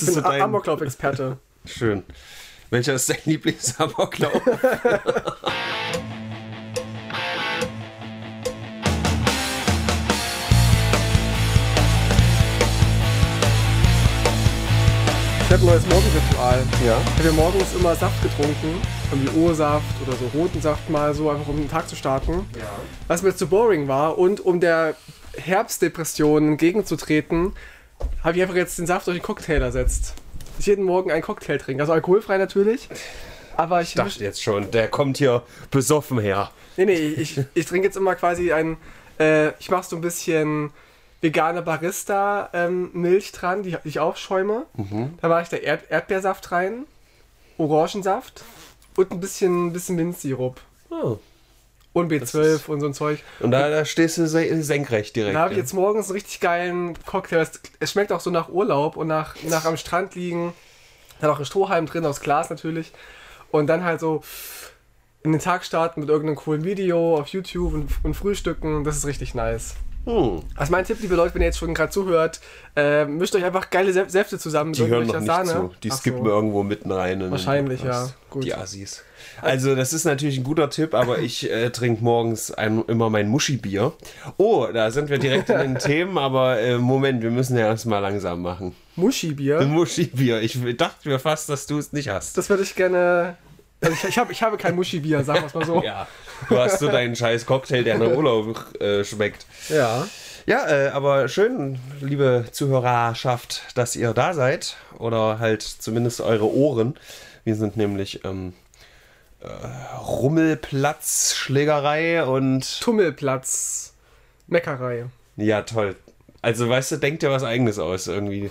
Ich bin so dein... Amoklauf-Experte. Schön. Welcher ist dein Lieblings-Amoklauf? Ich habe ein neues Morgenritual. Ja. Ich habe ja morgens immer Saft getrunken, irgendwie O-Saft oder so roten Saft mal so, einfach um den Tag zu starten. Ja. Was mir zu boring war und um der Herbstdepression entgegenzutreten, habe ich einfach jetzt den Saft durch den Cocktail ersetzt ich jeden Morgen einen Cocktail trinke. Also alkoholfrei natürlich. Aber ich, ich dachte jetzt schon, der kommt hier besoffen her. Nee, nee, ich, ich trinke jetzt immer quasi ein. Äh, ich mache so ein bisschen vegane Barista-Milch ähm, dran, die, die, ich aufschäume. Mhm. Da mache ich da Erd Erdbeersaft rein, Orangensaft und ein bisschen, bisschen Minzsirup. Oh. Und B12 und so ein Zeug. Und da, da stehst du senkrecht direkt. Da habe ich jetzt morgens einen richtig geilen Cocktail. Es, schmeckt auch so nach Urlaub und nach, nach am Strand liegen. Da hat auch ein Strohhalm drin, aus Glas natürlich. Und dann halt so in den Tag starten mit irgendeinem coolen Video auf YouTube und, und frühstücken. Das ist richtig nice. Hm. Also mein Tipp, liebe Leute, wenn ihr jetzt schon gerade zuhört, äh, mischt euch einfach geile Säfte zusammen Die hören noch nicht Sahne. zu. Die Ach skippen so. irgendwo mitten rein. Wahrscheinlich, ja. Gut. Die Assis. Also das ist natürlich ein guter Tipp, aber ich äh, trinke morgens ein, immer mein Muschi-Bier. Oh, da sind wir direkt in den Themen, aber äh, Moment, wir müssen ja erstmal langsam machen. Muschi-Bier? Muschi-Bier. Ich dachte mir fast, dass du es nicht hast. Das würde ich gerne also ich, ich, hab, ich habe kein Muschi-Bier, sagen wir es mal so. ja, du hast so deinen scheiß Cocktail, der nach Urlaub äh, schmeckt. Ja. Ja, äh, aber schön, liebe Zuhörerschaft, dass ihr da seid. Oder halt zumindest eure Ohren. Wir sind nämlich ähm, äh, Rummelplatz, Schlägerei und. Tummelplatz, Meckerei. Ja, toll. Also, weißt du, denkt dir was Eigenes aus, irgendwie.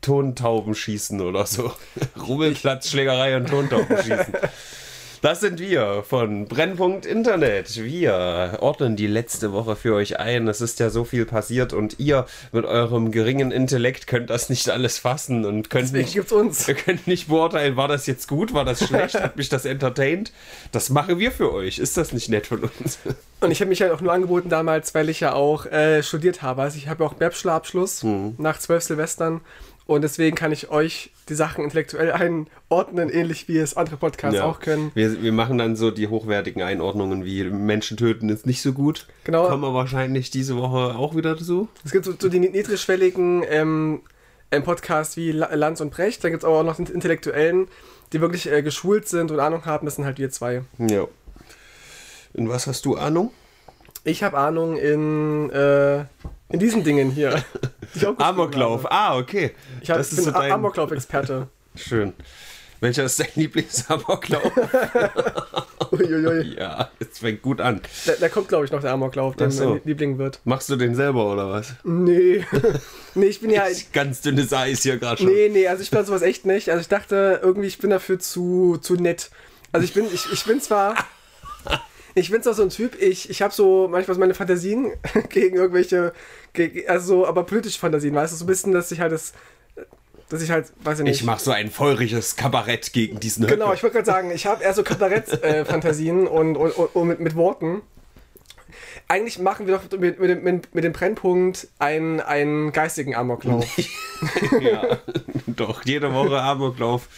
Tontauben schießen oder so. Rummelplatz, Schlägerei und Tontauben schießen. Das sind wir von Brennpunkt Internet. Wir ordnen die letzte Woche für euch ein. Es ist ja so viel passiert und ihr mit eurem geringen Intellekt könnt das nicht alles fassen und könnt Deswegen nicht, gibt's uns. Ihr könnt nicht beurteilen, war das jetzt gut, war das schlecht, hat mich das entertained. Das machen wir für euch. Ist das nicht nett von uns? Und ich habe mich halt auch nur angeboten damals, weil ich ja auch äh, studiert habe. Also ich habe ja auch Bachelorabschluss hm. nach zwölf Silvestern. Und deswegen kann ich euch die Sachen intellektuell einordnen, ähnlich wie es andere Podcasts ja. auch können. Wir, wir machen dann so die hochwertigen Einordnungen wie Menschen töten ist nicht so gut. Genau. Kommen wir wahrscheinlich diese Woche auch wieder dazu. Es gibt so, so die niedrigschwelligen ähm, ähm Podcasts wie Lanz und Brecht. Dann gibt es aber auch noch den intellektuellen, die wirklich äh, geschult sind und Ahnung haben. Das sind halt wir zwei. Ja. In was hast du Ahnung? Ich habe Ahnung in, äh, in diesen Dingen hier. Amoklauf, ah, okay. Ich, hab, das bin so dein... Amoklauf-Experte. Schön. Welcher ist dein Lieblingsamoklauf? Uiuiui. Ja, jetzt fängt gut an. Da, da kommt, glaube ich, noch der Amoklauf, der so. mein Liebling wird. Machst du den selber oder was? Nee. nee, ich bin ja. Ganz dünnes Eis hier gerade schon. Nee, nee, also ich bin sowas echt nicht. Also ich dachte irgendwie, ich bin dafür zu, zu nett. Also ich bin, ich, ich bin zwar. Ich bin zwar so ein Typ, ich, ich habe so manchmal so meine Fantasien gegen irgendwelche, gegen, also aber politische Fantasien, weißt du, so ein bisschen, dass ich halt das, dass ich halt, weiß ich nicht. Ich mache so ein feuriges Kabarett gegen diesen Höcke. Genau, ich wollte gerade sagen, ich habe eher so Kabarett-Fantasien äh, und, und, und, und, mit, mit Worten. Eigentlich machen wir doch mit, mit, mit, mit dem Brennpunkt einen, einen geistigen Amoklauf. ja, doch, jede Woche Amoklauf.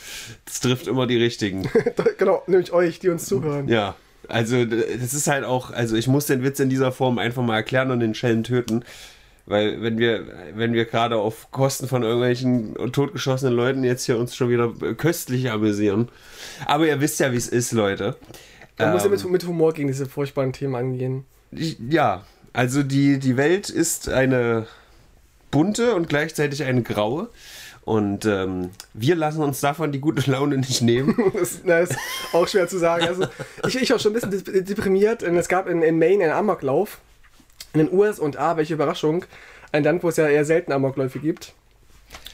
Das trifft immer die richtigen. genau, nämlich euch, die uns zuhören. Ja. Also, das ist halt auch, also ich muss den Witz in dieser Form einfach mal erklären und den Schellen töten. Weil wenn wir, wenn wir gerade auf Kosten von irgendwelchen totgeschossenen Leuten jetzt hier uns schon wieder köstlich amüsieren. Aber ihr wisst ja, wie es ist, Leute. Man ähm, muss ja mit, mit Humor gegen diese furchtbaren Themen angehen. Ja, also die, die Welt ist eine bunte und gleichzeitig eine graue. Und ähm, wir lassen uns davon die gute Laune nicht nehmen. das, das, ist auch schwer zu sagen. Also, ich, ich war schon ein bisschen deprimiert. Es gab in, in Maine einen Amoklauf. In den USA, welche Überraschung, ein Land, wo es ja eher selten Amokläufe gibt.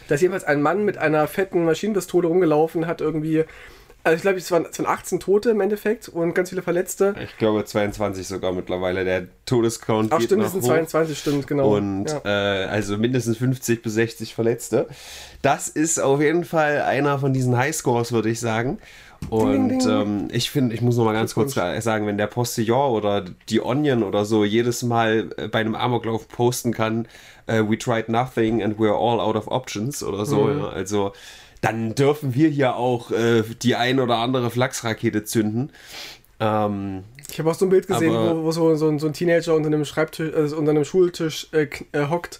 Da ist jedenfalls ein Mann mit einer fetten Maschinenpistole rumgelaufen, hat irgendwie Also ich glaube, es waren, es waren 18 Tote im Endeffekt und ganz viele Verletzte. Ich glaube 22 sogar mittlerweile. Der Todescount Ach geht stimmt, noch es sind hoch. 22, stimmt, genau. Und ja. äh, also mindestens 50 bis 60 Verletzte. Das ist auf jeden Fall einer von diesen Highscores, würde ich sagen. Und Ding, ding. ähm, ich finde, ich muss noch mal ganz kurz sagen, wenn der Postillon oder die Onion oder so jedes Mal äh, bei einem Amoklauf posten kann, äh, we tried nothing and we're all out of options oder so, Mhm. ja, also dann dürfen wir hier auch äh, die ein oder andere Flachsrakete zünden. Ähm, Ich habe auch so ein Bild gesehen, wo, wo so, so, ein- so ein Teenager unter einem Schreibtisch, also unter einem Schultisch äh, äh, hockt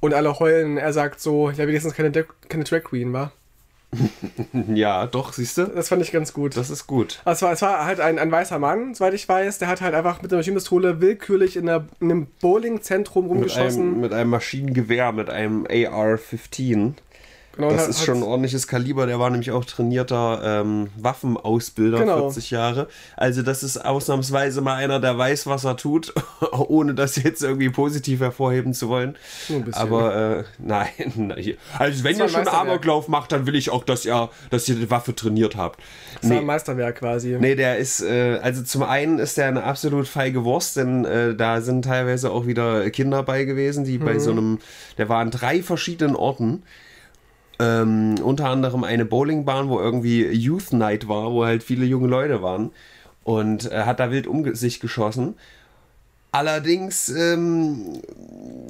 und alle heulen. Er sagt so, ja, wenigstens keine, Drag- keine Drag Queen, war. ja, doch, siehst du? Das fand ich ganz gut. Das ist gut. Also es war, es war halt ein, ein weißer Mann, soweit ich weiß, der hat halt einfach mit einer Maschinenpistole willkürlich in, einer, in einem Bowlingzentrum Mit rumgeschossen. einem, mit einem Maschinengewehr, mit einem AR-15. Genau, Das hat- ist schon ein ordentliches Kaliber. Der war nämlich auch trainierter ähm, Waffenausbilder, Genau. 40 Jahre. Also das ist ausnahmsweise mal einer, der weiß, was er tut, ohne das jetzt irgendwie positiv hervorheben zu wollen. Aber äh, nein, nein. also wenn war ihr schon. Amoklauf macht, dann will ich auch, dass ihr, dass ihr die Waffe trainiert habt. das war Nee, ein Meisterwerk quasi. Nee, der ist, äh, also zum einen ist der eine absolut feige Wurst, denn äh, da sind teilweise auch wieder Kinder bei gewesen, die bei so einem, der war an drei verschiedenen Orten. Ähm, unter anderem eine Bowlingbahn, wo irgendwie Youth Night war, wo halt viele junge Leute waren. Und äh, hat da wild um sich geschossen. Allerdings ähm,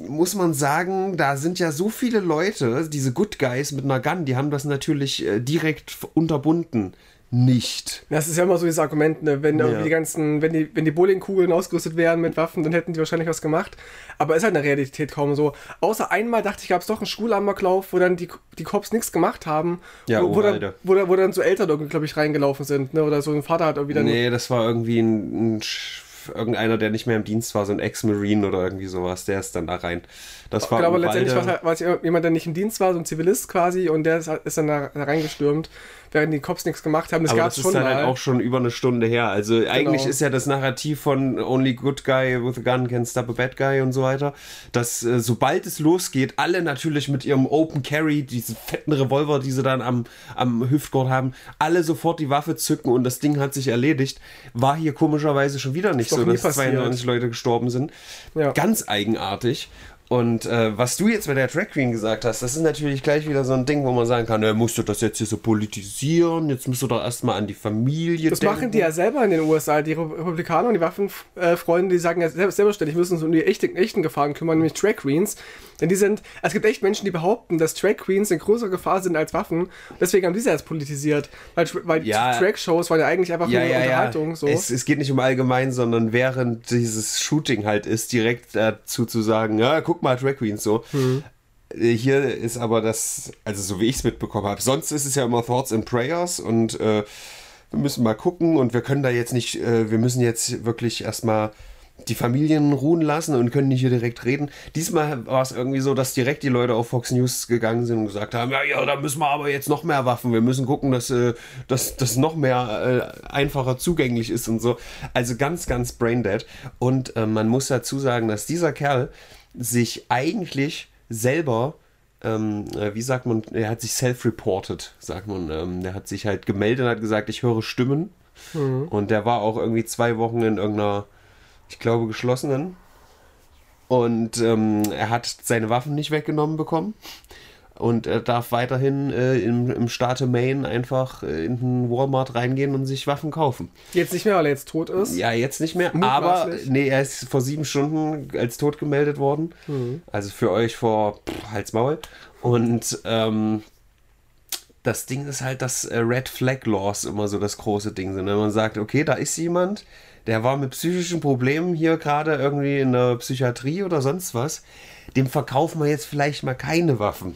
muss man sagen, da sind ja so viele Leute, diese Good Guys mit einer Gun, die haben das natürlich äh, direkt unterbunden. Nicht. Das ist ja immer so dieses Argument, ne? wenn Ja. die ganzen, wenn die, wenn die Bowlingkugeln ausgerüstet wären mit Waffen, dann hätten die wahrscheinlich was gemacht. Aber ist halt in der Realität kaum so. Außer einmal dachte ich, gab es doch einen Schulamoklauf, wo dann die, die Cops nichts gemacht haben. Ja, wo, wo, dann, wo, wo dann so Eltern irgendwie, glaube ich, reingelaufen sind. Ne? Oder so ein Vater hat irgendwie dann. Nee, das war irgendwie ein, ein irgendeiner, der nicht mehr im Dienst war, so ein Ex-Marine oder irgendwie sowas, der ist dann da rein. Das war aber letztendlich war es jemand, der nicht im Dienst war, so ein Zivilist quasi, und der ist, ist dann da reingestürmt, während die Cops nichts gemacht haben. Das gab das es ist schon dann mal. halt auch schon über eine Stunde her. Also eigentlich ist ja das Narrativ von Only Good Guy with a Gun can stop a Bad Guy und so weiter, dass äh, sobald es losgeht, alle natürlich mit ihrem Open Carry, diesen fetten Revolver, die sie dann am, am Hüftgurt haben, alle sofort die Waffe zücken und das Ding hat sich erledigt. War hier komischerweise schon wieder nicht Ist so, dass passiert. 92 Leute gestorben sind. Ja. Ganz eigenartig. Und äh, was du jetzt mit der Drag Queen gesagt hast, das ist natürlich gleich wieder so ein Ding, wo man sagen kann, äh, musst du das jetzt hier so politisieren, jetzt musst du doch erstmal an die Familie Das denken. machen die ja selber in den USA. Die Re- Republikaner und die Waffenfreunde, die sagen ja selbst, selbstständig, müssen uns um die echten, echten Gefahren kümmern, nämlich Drag Queens. Denn die sind, es gibt echt Menschen, die behaupten, dass Drag Queens in größere Gefahr sind als Waffen. Deswegen haben die sie erst politisiert. Weil, weil Ja. Drag-Shows waren ja eigentlich einfach ja, nur ja, Unterhaltung. So. Es, es geht nicht um allgemein, sondern während dieses Shooting halt ist, direkt dazu zu sagen, ja, guck mal, Drag Queens so. Hm. Hier ist aber das, also so wie ich es mitbekommen habe. Sonst ist es ja immer Thoughts and Prayers und äh, wir müssen mal gucken und wir können da jetzt nicht, äh, wir müssen jetzt wirklich erstmal die Familien ruhen lassen und können nicht hier direkt reden. Diesmal war es irgendwie so, dass direkt die Leute auf Fox News gegangen sind und gesagt haben, ja, ja, da müssen wir aber jetzt noch mehr Waffen, wir müssen gucken, dass äh, das noch mehr äh, einfacher zugänglich ist und so. Also ganz, ganz braindead. Und äh, man muss dazu sagen, dass dieser Kerl sich eigentlich selber ähm, äh, wie sagt man, er hat sich self-reported, sagt man. Ähm, der hat sich halt gemeldet und hat gesagt, ich höre Stimmen. Und der war auch irgendwie zwei Wochen in irgendeiner, ich glaube, geschlossenen. Und ähm, er hat seine Waffen nicht weggenommen bekommen. Und er darf weiterhin äh, im, im Staate Maine einfach äh, in den Walmart reingehen und sich Waffen kaufen. Jetzt nicht mehr, weil er jetzt tot ist. Ja, jetzt nicht mehr. Aber nee, er ist vor sieben Stunden als tot gemeldet worden. Also für euch vor pff, Hals Maul. Und ähm, das Ding ist halt, dass äh, Red Flag Laws immer so das große Ding sind. Wenn man sagt, okay, da ist jemand, der war mit psychischen Problemen hier gerade irgendwie in der Psychiatrie oder sonst was, dem verkaufen wir jetzt vielleicht mal keine Waffen.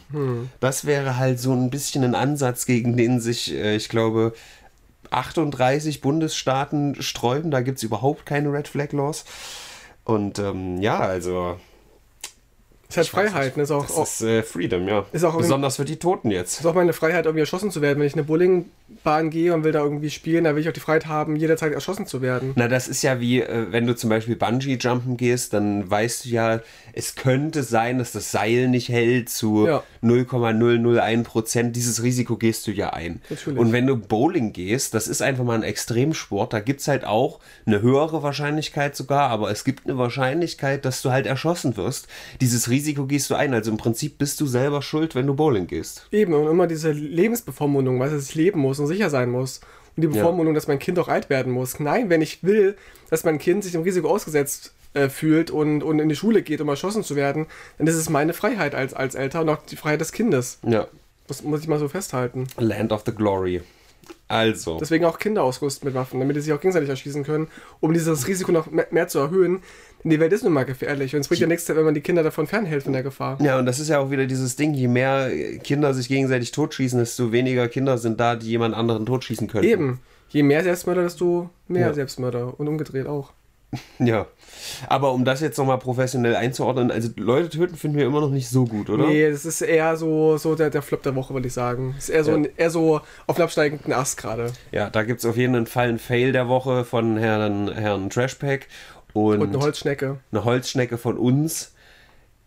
Das wäre halt so ein bisschen ein Ansatz, gegen den sich, äh, ich glaube, 38 Bundesstaaten sträuben. Da gibt es überhaupt keine Red Flag Laws. Und ähm, ja, also Ist halt Ich Freiheit, ne? Ist auch, Das auch, ist äh, Freedom, ja. Ist auch Besonders für die Toten jetzt. ist auch meine Freiheit, irgendwie erschossen zu werden. Wenn ich in eine Bowlingbahn gehe und will da irgendwie spielen, dann will ich auch die Freiheit haben, jederzeit erschossen zu werden. Na, das ist ja wie, äh, wenn du zum Beispiel Bungee-Jumpen gehst, dann weißt du ja, es könnte sein, dass das Seil nicht hält zu Ja. 0,001 Prozent. Dieses Risiko gehst du ja ein. Natürlich. Und wenn du Bowling gehst, das ist einfach mal ein Extremsport, da gibt es halt auch eine höhere Wahrscheinlichkeit sogar, aber es gibt eine Wahrscheinlichkeit, dass du halt erschossen wirst. Dieses Risiko gehst du ein. Also im Prinzip bist du selber schuld, wenn du Bowling gehst. Eben, und immer diese Lebensbevormundung, weißt du, dass ich leben muss und sicher sein muss. Und die Bevormundung, dass mein Kind auch alt werden muss. Nein, wenn ich will, dass mein Kind sich dem Risiko ausgesetzt äh, fühlt und, und in die Schule geht, um erschossen zu werden, dann ist es meine Freiheit als, als Eltern und auch die Freiheit des Kindes. Ja. Das muss ich mal so festhalten. Land of the Glory. Also. Deswegen auch Kinder ausrüsten mit Waffen, damit sie sich auch gegenseitig erschießen können, um dieses Risiko noch mehr, mehr zu erhöhen. Die Welt ist nun mal gefährlich und es bringt ja nichts, wenn man die Kinder davon fernhält von der Gefahr. Ja, und das ist ja auch wieder dieses Ding, je mehr Kinder sich gegenseitig totschießen, desto weniger Kinder sind da, die jemand anderen totschießen können. Eben. Je mehr Selbstmörder, desto mehr Ja. Selbstmörder und umgedreht auch. Ja. Aber um das jetzt nochmal professionell einzuordnen, also Leute töten finden wir immer noch nicht so gut, oder? Nee, das ist eher so, so der, der Flop der Woche, würde ich sagen. Ist eher so, Ja. ein, eher so auf dem absteigenden Ast gerade. Ja, da gibt es auf jeden Fall einen Fail der Woche von Herrn, Herrn Trashpack und, Und eine Holzschnecke. eine Holzschnecke von uns.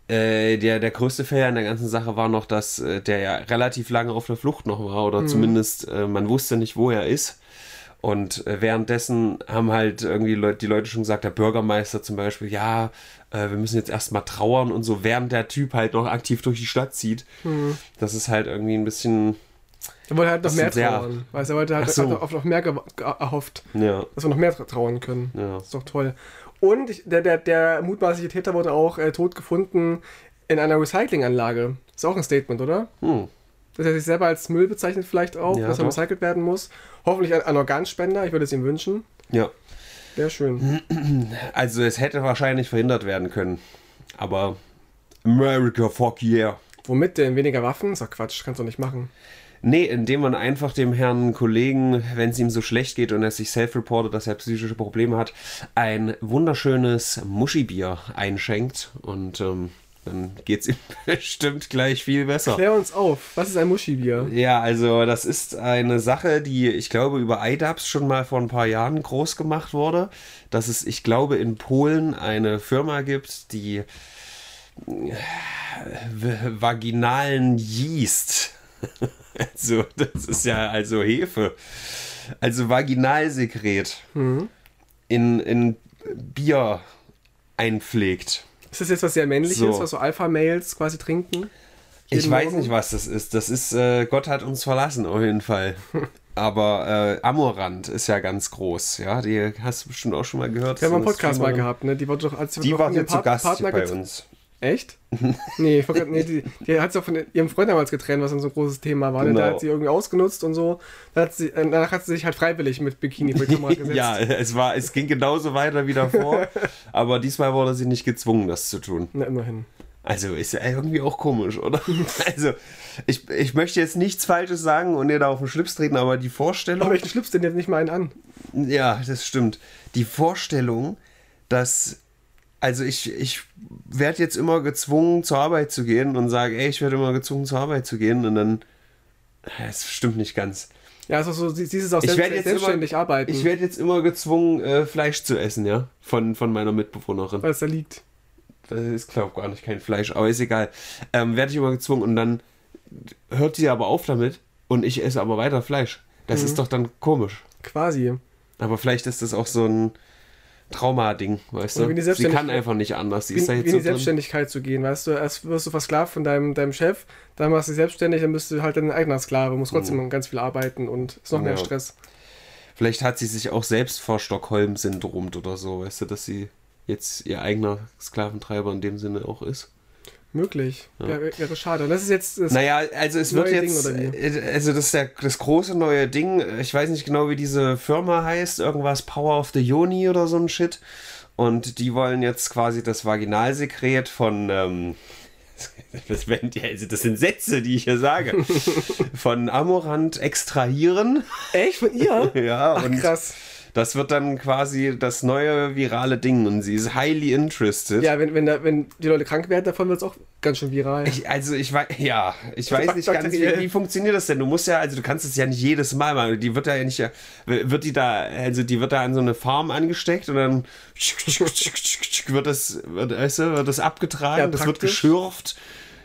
Äh, der, der größte Fail an der ganzen Sache war noch, dass äh, der ja relativ lange auf der Flucht noch war oder zumindest äh, man wusste nicht, wo er ist. Und äh, währenddessen haben halt irgendwie Leut, die Leute schon gesagt, der Bürgermeister zum Beispiel, ja, äh, wir müssen jetzt erstmal trauern und so, während der Typ halt noch aktiv durch die Stadt zieht. Das ist halt irgendwie ein bisschen, Er wollte halt noch mehr trauern. Weißt er wollte halt so. auf noch mehr erhofft, ja, dass wir noch mehr tra- trauern können. ja. Das ist doch toll. Und ich, der, der, der mutmaßliche Täter wurde auch äh, tot gefunden in einer Recyclinganlage. Ist auch ein Statement, oder? Hm. Dass er sich selber als Müll bezeichnet vielleicht auch, Ja, dass er doch. recycelt werden muss. Hoffentlich ein, ein Organspender, ich würde es ihm wünschen. ja. Wäre schön. Also es hätte wahrscheinlich verhindert werden können. Aber America, fuck yeah. Womit denn? Weniger Waffen? Ist doch Quatsch, kannst du nicht machen. Nee, indem man einfach dem Herrn Kollegen, wenn es ihm so schlecht geht und er sich self-reportet, dass er psychische Probleme hat, ein wunderschönes Muschibier einschenkt und ähm, dann geht es ihm bestimmt gleich viel besser. Klär uns auf, was ist ein Muschibier? Ja, also das ist eine Sache, die ich glaube über IDAPS schon mal vor ein paar Jahren groß gemacht wurde, dass es, ich glaube, in Polen eine Firma gibt, die äh, vaginalen Yeast, also das ist ja also Hefe, also Vaginalsekret in, in Bier einpflegt. Ist das jetzt was sehr männliches, So. was so Alpha-Males quasi trinken? Ich Jeden weiß Morgen? nicht, was das ist. Das ist, äh, Gott hat uns verlassen, auf jeden Fall. Aber äh, Amorant ist ja ganz groß, ja. Die hast du bestimmt auch schon mal gehört. Wir haben einen Podcast mal gehabt, ne? Die war doch als Die war hier zu Gast Partner bei uns. Echt? nee, ich nee, die, die hat sich auch von ihrem Freund damals getrennt, was dann so ein großes Thema war. Genau. Da hat sie irgendwie ausgenutzt und so. Hat sie, äh, danach hat sie sich halt freiwillig mit Bikini vor die Kamera gesetzt. ja, es, war, es ging genauso weiter wie davor. aber diesmal wurde sie nicht gezwungen, das zu tun. Na, immerhin. Also ist ja irgendwie auch komisch, oder? Also, ich, ich möchte jetzt nichts Falsches sagen und ihr da auf den Schlips treten, aber die Vorstellung. Aber welchen Schlips denn jetzt nicht mal einen an? Ja, das stimmt. Die Vorstellung, dass. Also ich, ich werde jetzt immer gezwungen zur Arbeit zu gehen und sage, ey, ich werde immer gezwungen zur Arbeit zu gehen und dann. Es stimmt nicht ganz. Ja, also so, ist auch Ich selbst, jetzt selbstständig immer, arbeiten, Ich werde jetzt immer gezwungen, äh, Fleisch zu essen, ja. Von, von meiner Mitbewohnerin. weil es da liegt. Das ist, glaube ich, gar nicht kein Fleisch, aber ist egal. Ähm, werde ich immer gezwungen und dann hört sie aber auf damit und ich esse aber weiter Fleisch. Das Mhm. ist doch dann komisch. Quasi. Aber vielleicht ist das auch so ein Trauma-Ding, weißt du? wie Sie kann einfach nicht anders. Sie Wie, ist da wie jetzt in so die drin. Selbstständigkeit zu gehen, weißt du? Erst wirst du versklavt von deinem, deinem Chef, dann machst du dich selbstständig, dann bist du halt dein eigener Sklave, musst trotzdem ganz viel arbeiten und ist noch mehr Mhm. Ja. Stress. Vielleicht hat sie sich auch selbst vor Stockholm-Syndromt oder so, weißt du, dass sie jetzt ihr eigener Sklaventreiber in dem Sinne auch ist. Möglich. Wäre, wäre schade. Und das ist jetzt das Naja, also es wird jetzt, äh, also das ist der, das große neue Ding. Ich weiß nicht genau, wie diese Firma heißt, irgendwas Power of the Yoni oder so ein Shit. Und die wollen jetzt quasi das Vaginalsekret von, ähm, das, also das sind Sätze, die ich hier sage, von Amorant extrahieren. Echt von ihr? Ja, Ach, und krass. Das wird dann quasi das neue virale Ding und sie ist highly interested. Ja, wenn, wenn, da, wenn die Leute krank werden, davon wird es auch ganz schön viral. Ich, also ich weiß, ja, ich weiß nicht ganz, wie, wie funktioniert das denn? Du musst ja, also du kannst es ja nicht jedes Mal machen. Die wird da ja nicht, wird die da, also die wird da an so eine Farm angesteckt und dann wird das, wird, weißt du, wird das abgetragen, ja, das wird geschürft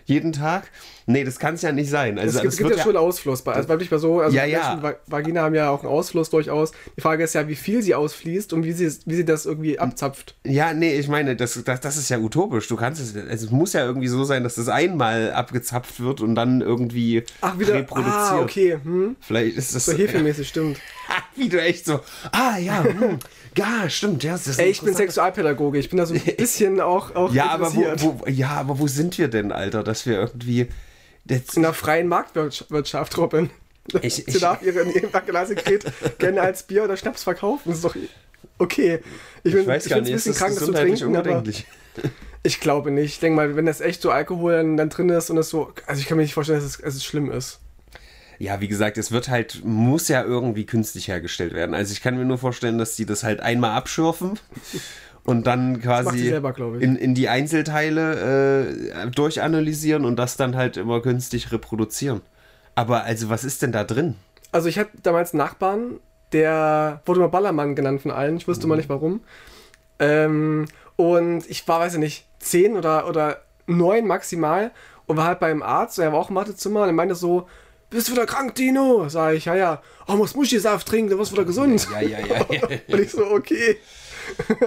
jeden Tag. Nee, das kann es ja nicht sein. Also, es gibt, gibt ja, schon Ausfluss. Bei, also wirklich bei so, also ja, ja. Vagina haben ja auch einen Ausfluss durchaus. Die Frage ist ja, wie viel sie ausfließt und wie sie, wie sie das irgendwie abzapft. Ja, nee, ich meine, das, das, das ist ja utopisch. Du kannst es, es muss ja irgendwie so sein, dass das einmal abgezapft wird und dann irgendwie Ach, wieder, reproduziert. Ah, okay. Hm. Vielleicht ist das so hefemäßig, stimmt. wie du echt so, ah ja, hm, ja, stimmt. Ja, Ey, ich bin Sexualpädagoge, ich bin da so ein bisschen auch, auch ja, aber wo, wo, ja, aber wo sind wir denn, Alter, dass wir irgendwie in der freien Marktwirtschaft, Robin. Ich, Sie darf ihren Backelase-Sekret gerne als Bier oder Schnaps verkaufen. Das ist doch okay. Ich, bin, ich weiß ich gar nicht, ein bisschen krank, das zu trinken, aber ich glaube nicht. Ich denke mal, wenn das echt so Alkohol dann, dann drin ist und das so, also ich kann mir nicht vorstellen, dass es, dass es schlimm ist. Ja, wie gesagt, es wird halt, muss ja irgendwie künstlich hergestellt werden. Also ich kann mir nur vorstellen, dass die das halt einmal abschürfen und dann quasi selber, in, in die Einzelteile äh, durchanalysieren und das dann halt immer günstig reproduzieren. Aber also, was ist denn da drin? Also, ich hatte damals einen Nachbarn, der wurde mal Ballermann genannt von allen. Ich wusste mhm. mal nicht warum. Ähm, und ich war, weiß ich nicht, zehn oder, oder neun maximal und war halt beim Arzt. Er war auch im Wartezimmer und er meinte so: Bist du wieder krank, Dino? Sag ich, ja, ja. Oh, muss Muschisaft trinken, du wirst wieder gesund. Ja, ja, ja. ja. und ich so, okay.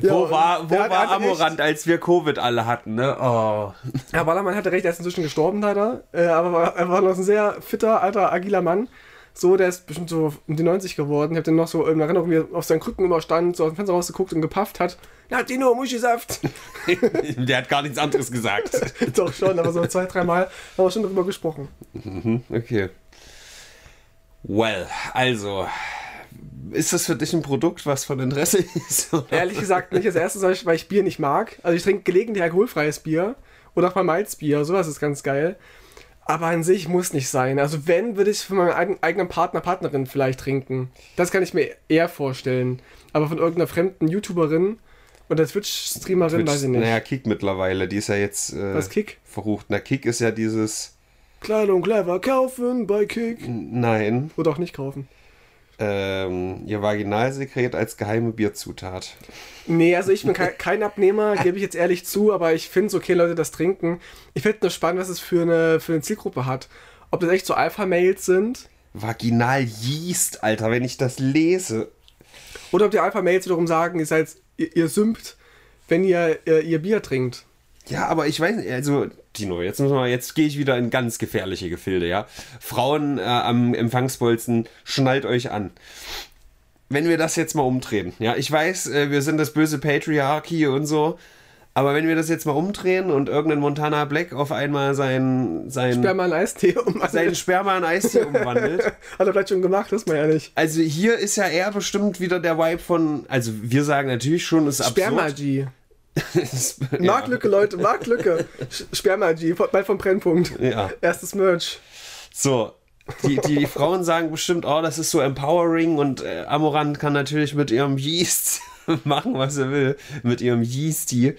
ja, wo war, wo war Amorant, als wir Covid alle hatten, ne? Oh. Ja, Wallermann hatte recht, er ist inzwischen gestorben leider. Äh, aber er war noch ein sehr fitter, alter, agiler Mann. So, der ist bestimmt so um die 90 geworden. Ich habe den noch so in Erinnerung, wie er auf seinen Krücken immer stand, so aus dem Fenster rausgeguckt und gepafft hat. Ja, Dino, Muschisaft. der hat gar nichts anderes gesagt. Doch schon, aber so zwei, dreimal haben wir schon darüber gesprochen. Mhm, okay. Well, also, ist das für dich ein Produkt, was von Interesse ist? Oder? Ehrlich gesagt nicht. Als erstes, weil ich Bier nicht mag. Also ich trinke gelegentlich alkoholfreies Bier oder auch mal Malzbier. Sowas ist ganz geil. Aber an sich muss nicht sein. Also wenn, würde ich es von meinem eigenen Partner, Partnerin vielleicht trinken. Das kann ich mir eher vorstellen. Aber von irgendeiner fremden YouTuberin oder Twitch-Streamerin Twitch, weiß ich nicht. Naja, Kick mittlerweile. Die ist ja jetzt äh, Was, Kick? verrucht. Na, Kick ist ja dieses... Kleidung clever kaufen bei Kick. Nein. Oder auch nicht kaufen ähm, ihr Vaginalsekret als geheime Bierzutat. Nee, also ich bin kein, Abnehmer, gebe ich jetzt ehrlich zu, aber ich finde es okay, Leute das trinken. Ich finde nur spannend, was es für eine, für eine Zielgruppe hat. Ob das echt so Alpha-Mails sind. Vaginal Yeast, Alter, wenn ich das lese. Oder ob die Alpha-Mails wiederum sagen, ihr seid, ihr, ihr sümpt, wenn ihr, ihr, ihr Bier trinkt. Ja, aber ich weiß nicht, also Tino, jetzt müssen wir, jetzt gehe ich wieder in ganz gefährliche Gefilde, ja. Frauen äh, am Empfangsbolzen, schnallt euch an. Wenn wir das jetzt mal umdrehen, ja, ich weiß, äh, wir sind das böse Patriarchy und so, aber wenn wir das jetzt mal umdrehen und irgendein Montana Black auf einmal sein, sein Sperma in Eistee umwandelt. Seinen Sperma in Eistee umwandelt. Hat er vielleicht schon gemacht, das man ja nicht. Also hier ist ja eher bestimmt wieder der Vibe von, also wir sagen natürlich schon, ist absurd. Sperma-G. Marktlücke, Leute, Marktlücke. Sperma-G, bald vom Brennpunkt. Ja. Erstes Merch. So, die, die Frauen sagen bestimmt, oh, das ist so empowering und äh, Amorant kann natürlich mit ihrem Yeast machen, was er will, mit ihrem Yeasty.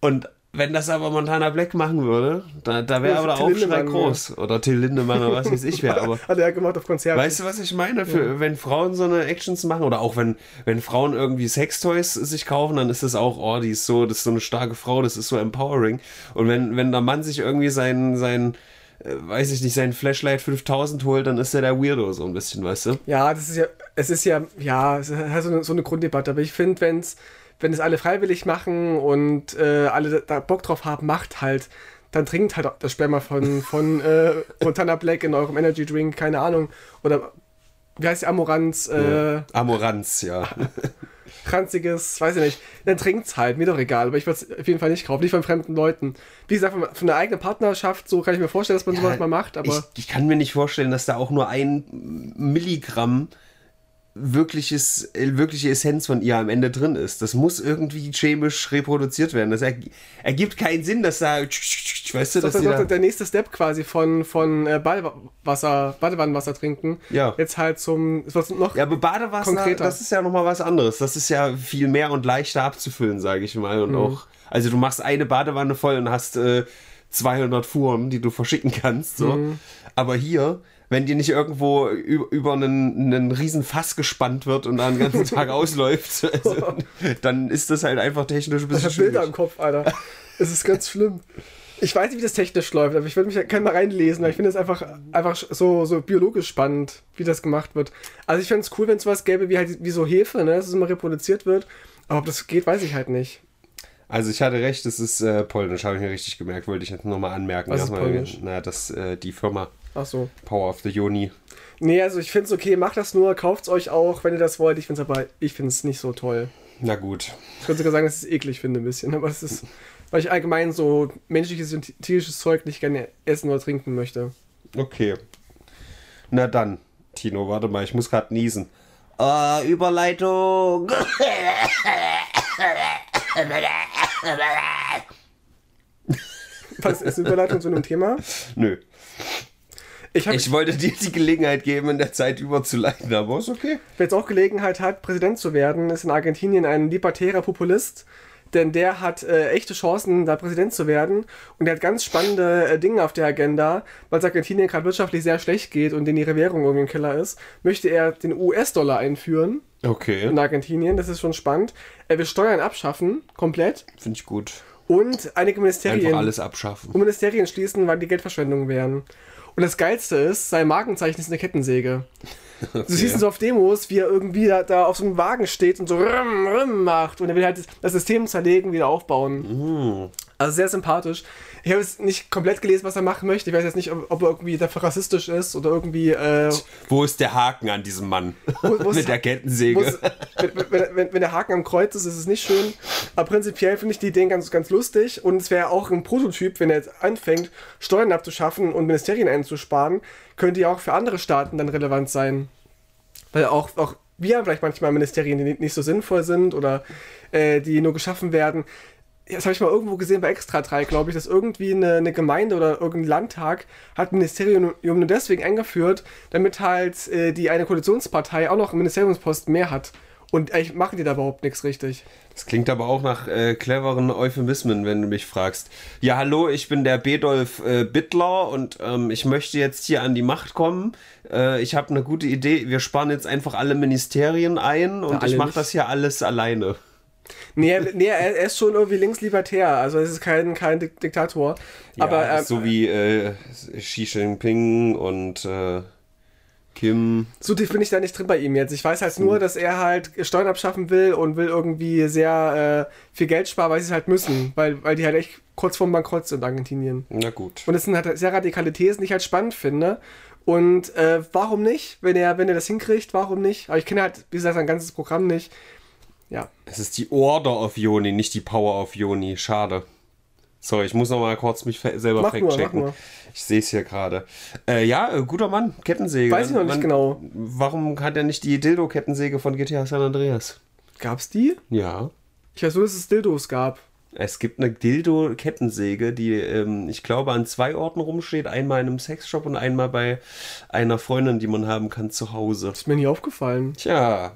Und wenn das aber Montana Black machen würde, da, da wäre aber der Aufschrei groß. Oder Till Lindemann oder was weiß ich wer. Aber Hat er gemacht auf Konzerten. Weißt du, was ich meine? Für, ja. Wenn Frauen so eine Actions machen oder auch wenn, wenn Frauen irgendwie Sextoys sich kaufen, dann ist das auch, oh, die ist so, das ist so eine starke Frau, das ist so empowering. Und wenn, wenn der Mann sich irgendwie sein, sein äh, weiß ich nicht, sein Flashlight 5000 holt, dann ist er der Weirdo so ein bisschen, weißt du? Ja, das ist ja, es ist ja, ja, es ist so eine, so eine Grunddebatte. Aber ich finde, wenn es wenn es alle freiwillig machen und äh, alle da Bock drauf haben, macht halt. Dann trinkt halt das Sperma von, von äh, Montana Black in eurem Energy Drink, keine Ahnung. Oder wie heißt die Amoranz? Äh, ja. Amoranz, ja. Ranziges, weiß ich nicht. Dann trinkt's halt, mir doch egal. Aber ich würde es auf jeden Fall nicht kaufen, nicht von fremden Leuten. Wie gesagt, von, von der eigenen Partnerschaft, so kann ich mir vorstellen, dass man ja, sowas mal macht. Aber ich, ich kann mir nicht vorstellen, dass da auch nur ein Milligramm wirkliches, äh, wirkliche Essenz von ihr am Ende drin ist. Das muss irgendwie chemisch reproduziert werden. Das erg- ergibt keinen Sinn, dass da, weißt du, Das dass ist die doch da, der nächste Step quasi von, von äh, Badewasser, Badewannenwasser trinken. Ja. Jetzt halt zum. Wird noch. Ja, aber Badewasser, Konkreter. das ist ja nochmal was anderes. Das ist ja viel mehr und leichter abzufüllen, sage ich mal. Und Mhm. auch, also du machst eine Badewanne voll und hast äh, 200 Fuhren, die du verschicken kannst. So. Mhm. Aber hier, wenn dir nicht irgendwo über, einen, einen riesen Fass gespannt wird und da den ganzen Tag ausläuft, also, dann ist das halt einfach technisch ein Ich bisschen Bilder schwierig. im Kopf, Alter. Es ist ganz schlimm. Ich weiß nicht, wie das technisch läuft, aber ich würde mich gerne mal reinlesen. weil Ich finde es einfach, einfach so, so biologisch spannend, wie das gemacht wird. Also ich fände es cool, wenn es sowas gäbe wie halt wie so Hefe, ne, dass es immer reproduziert wird. Aber ob das geht, weiß ich halt nicht. Also ich hatte recht, das ist äh, polnisch, habe ich mir richtig gemerkt, wollte ich jetzt nochmal anmerken. Was ist polnisch? Na, das, äh, die Firma Ach so. Power of the Joni. Nee, also ich finde es okay, macht das nur, kauft es euch auch, wenn ihr das wollt. Ich finde es aber, ich finde es nicht so toll. Na gut. Ich würde sogar sagen, dass ich es eklig finde ein bisschen, aber das ist, weil ich allgemein so menschliches und tierisches Zeug nicht gerne essen oder trinken möchte. Okay. Na dann, Tino, warte mal, ich muss gerade niesen. Äh, Überleitung. Was ist Überleitung zu einem Thema? Nö. Ich Ich wollte dir die Gelegenheit geben, in der Zeit überzuleiten, aber ist okay. Wer jetzt auch Gelegenheit hat, Präsident zu werden, ist in Argentinien ein libertärer Populist, denn der hat äh, echte Chancen, da Präsident zu werden und der hat ganz spannende äh, Dinge auf der Agenda, weil es Argentinien gerade wirtschaftlich sehr schlecht geht und denen ihre Währung irgendwie im Keller ist, möchte er den US-Dollar einführen Okay. in Argentinien, das ist schon spannend. Er will Steuern abschaffen, komplett, Finde ich gut. und einige Ministerien, Einfach alles abschaffen. und Ministerien schließen, weil die Geldverschwendung wären. Und das Geilste ist, sein Markenzeichen ist eine Kettensäge. Du siehst ihn so auf Demos, wie er irgendwie da, da auf so einem Wagen steht und so rüm, rüm macht. Und er will halt das, das System zerlegen, wieder aufbauen. Also sehr sympathisch. Ich habe jetzt nicht komplett gelesen, was er machen möchte. Ich weiß jetzt nicht, ob, ob er irgendwie dafür rassistisch ist oder irgendwie. Äh, Wo ist der Haken an diesem Mann? Wo- Mit der Kettensäge. wenn, wenn, wenn, der Haken am Kreuz ist, ist es nicht schön. Aber prinzipiell finde ich die Ideen ganz, ganz lustig. Und es wäre auch ein Prototyp, wenn er jetzt anfängt, Steuern abzuschaffen und Ministerien einzusparen, könnte ja auch für andere Staaten dann relevant sein. Weil auch, auch wir haben vielleicht manchmal Ministerien, die nicht so sinnvoll sind oder äh, die nur geschaffen werden. Das habe ich mal irgendwo gesehen bei Extra 3, glaube ich, dass irgendwie eine, eine Gemeinde oder irgendein Landtag hat ein Ministerium nur deswegen eingeführt, damit halt äh, die eine Koalitionspartei auch noch einen Ministeriumsposten mehr hat. Und eigentlich machen die da überhaupt nichts richtig. Das klingt aber auch nach äh, cleveren Euphemismen, wenn du mich fragst. Ja, hallo, ich bin der Bedolf äh, Bittler und ähm, ich möchte jetzt hier an die Macht kommen. Äh, ich habe eine gute Idee. Wir sparen jetzt einfach alle Ministerien ein und alle ich mache das hier alles alleine. Nee, er- nee er, er ist schon irgendwie linkslibertär, also es ist kein, kein Dik Diktator. Aber ja, ähm, so wie äh, Xi Jinping und äh, Kim. So tief bin ich da nicht drin bei ihm jetzt. Ich weiß halt nur, dass er halt Steuern abschaffen will und will irgendwie sehr äh, viel Geld sparen, weil sie es halt müssen. Weil, weil die halt echt kurz vorm Bankrott sind in Argentinien. Na gut. Und das sind halt sehr radikale Thesen, die ich halt spannend finde. Und äh, warum nicht? Wenn er, wenn er das hinkriegt, warum nicht? Aber ich kenne halt, wie gesagt, sein ganzes Programm nicht. Ja. Es ist die Order of Joni, nicht die Power of Joni. Schade. Sorry, ich muss noch mal kurz mich selber Mach nur. Ich sehe es hier gerade. Äh, ja, äh, guter Mann, Kettensäge. Weiß ich noch nicht Wann- genau. Warum hat er nicht die Dildo-Kettensäge von GTA San Andreas? Gab's die? Ja. Ich weiß nur, dass es Dildos gab. Es gibt eine Dildo-Kettensäge, die, ähm, ich glaube, an zwei Orten rumsteht. Einmal in einem Sexshop und einmal bei einer Freundin, die man haben kann zu Hause. Ist mir nie aufgefallen. Tja,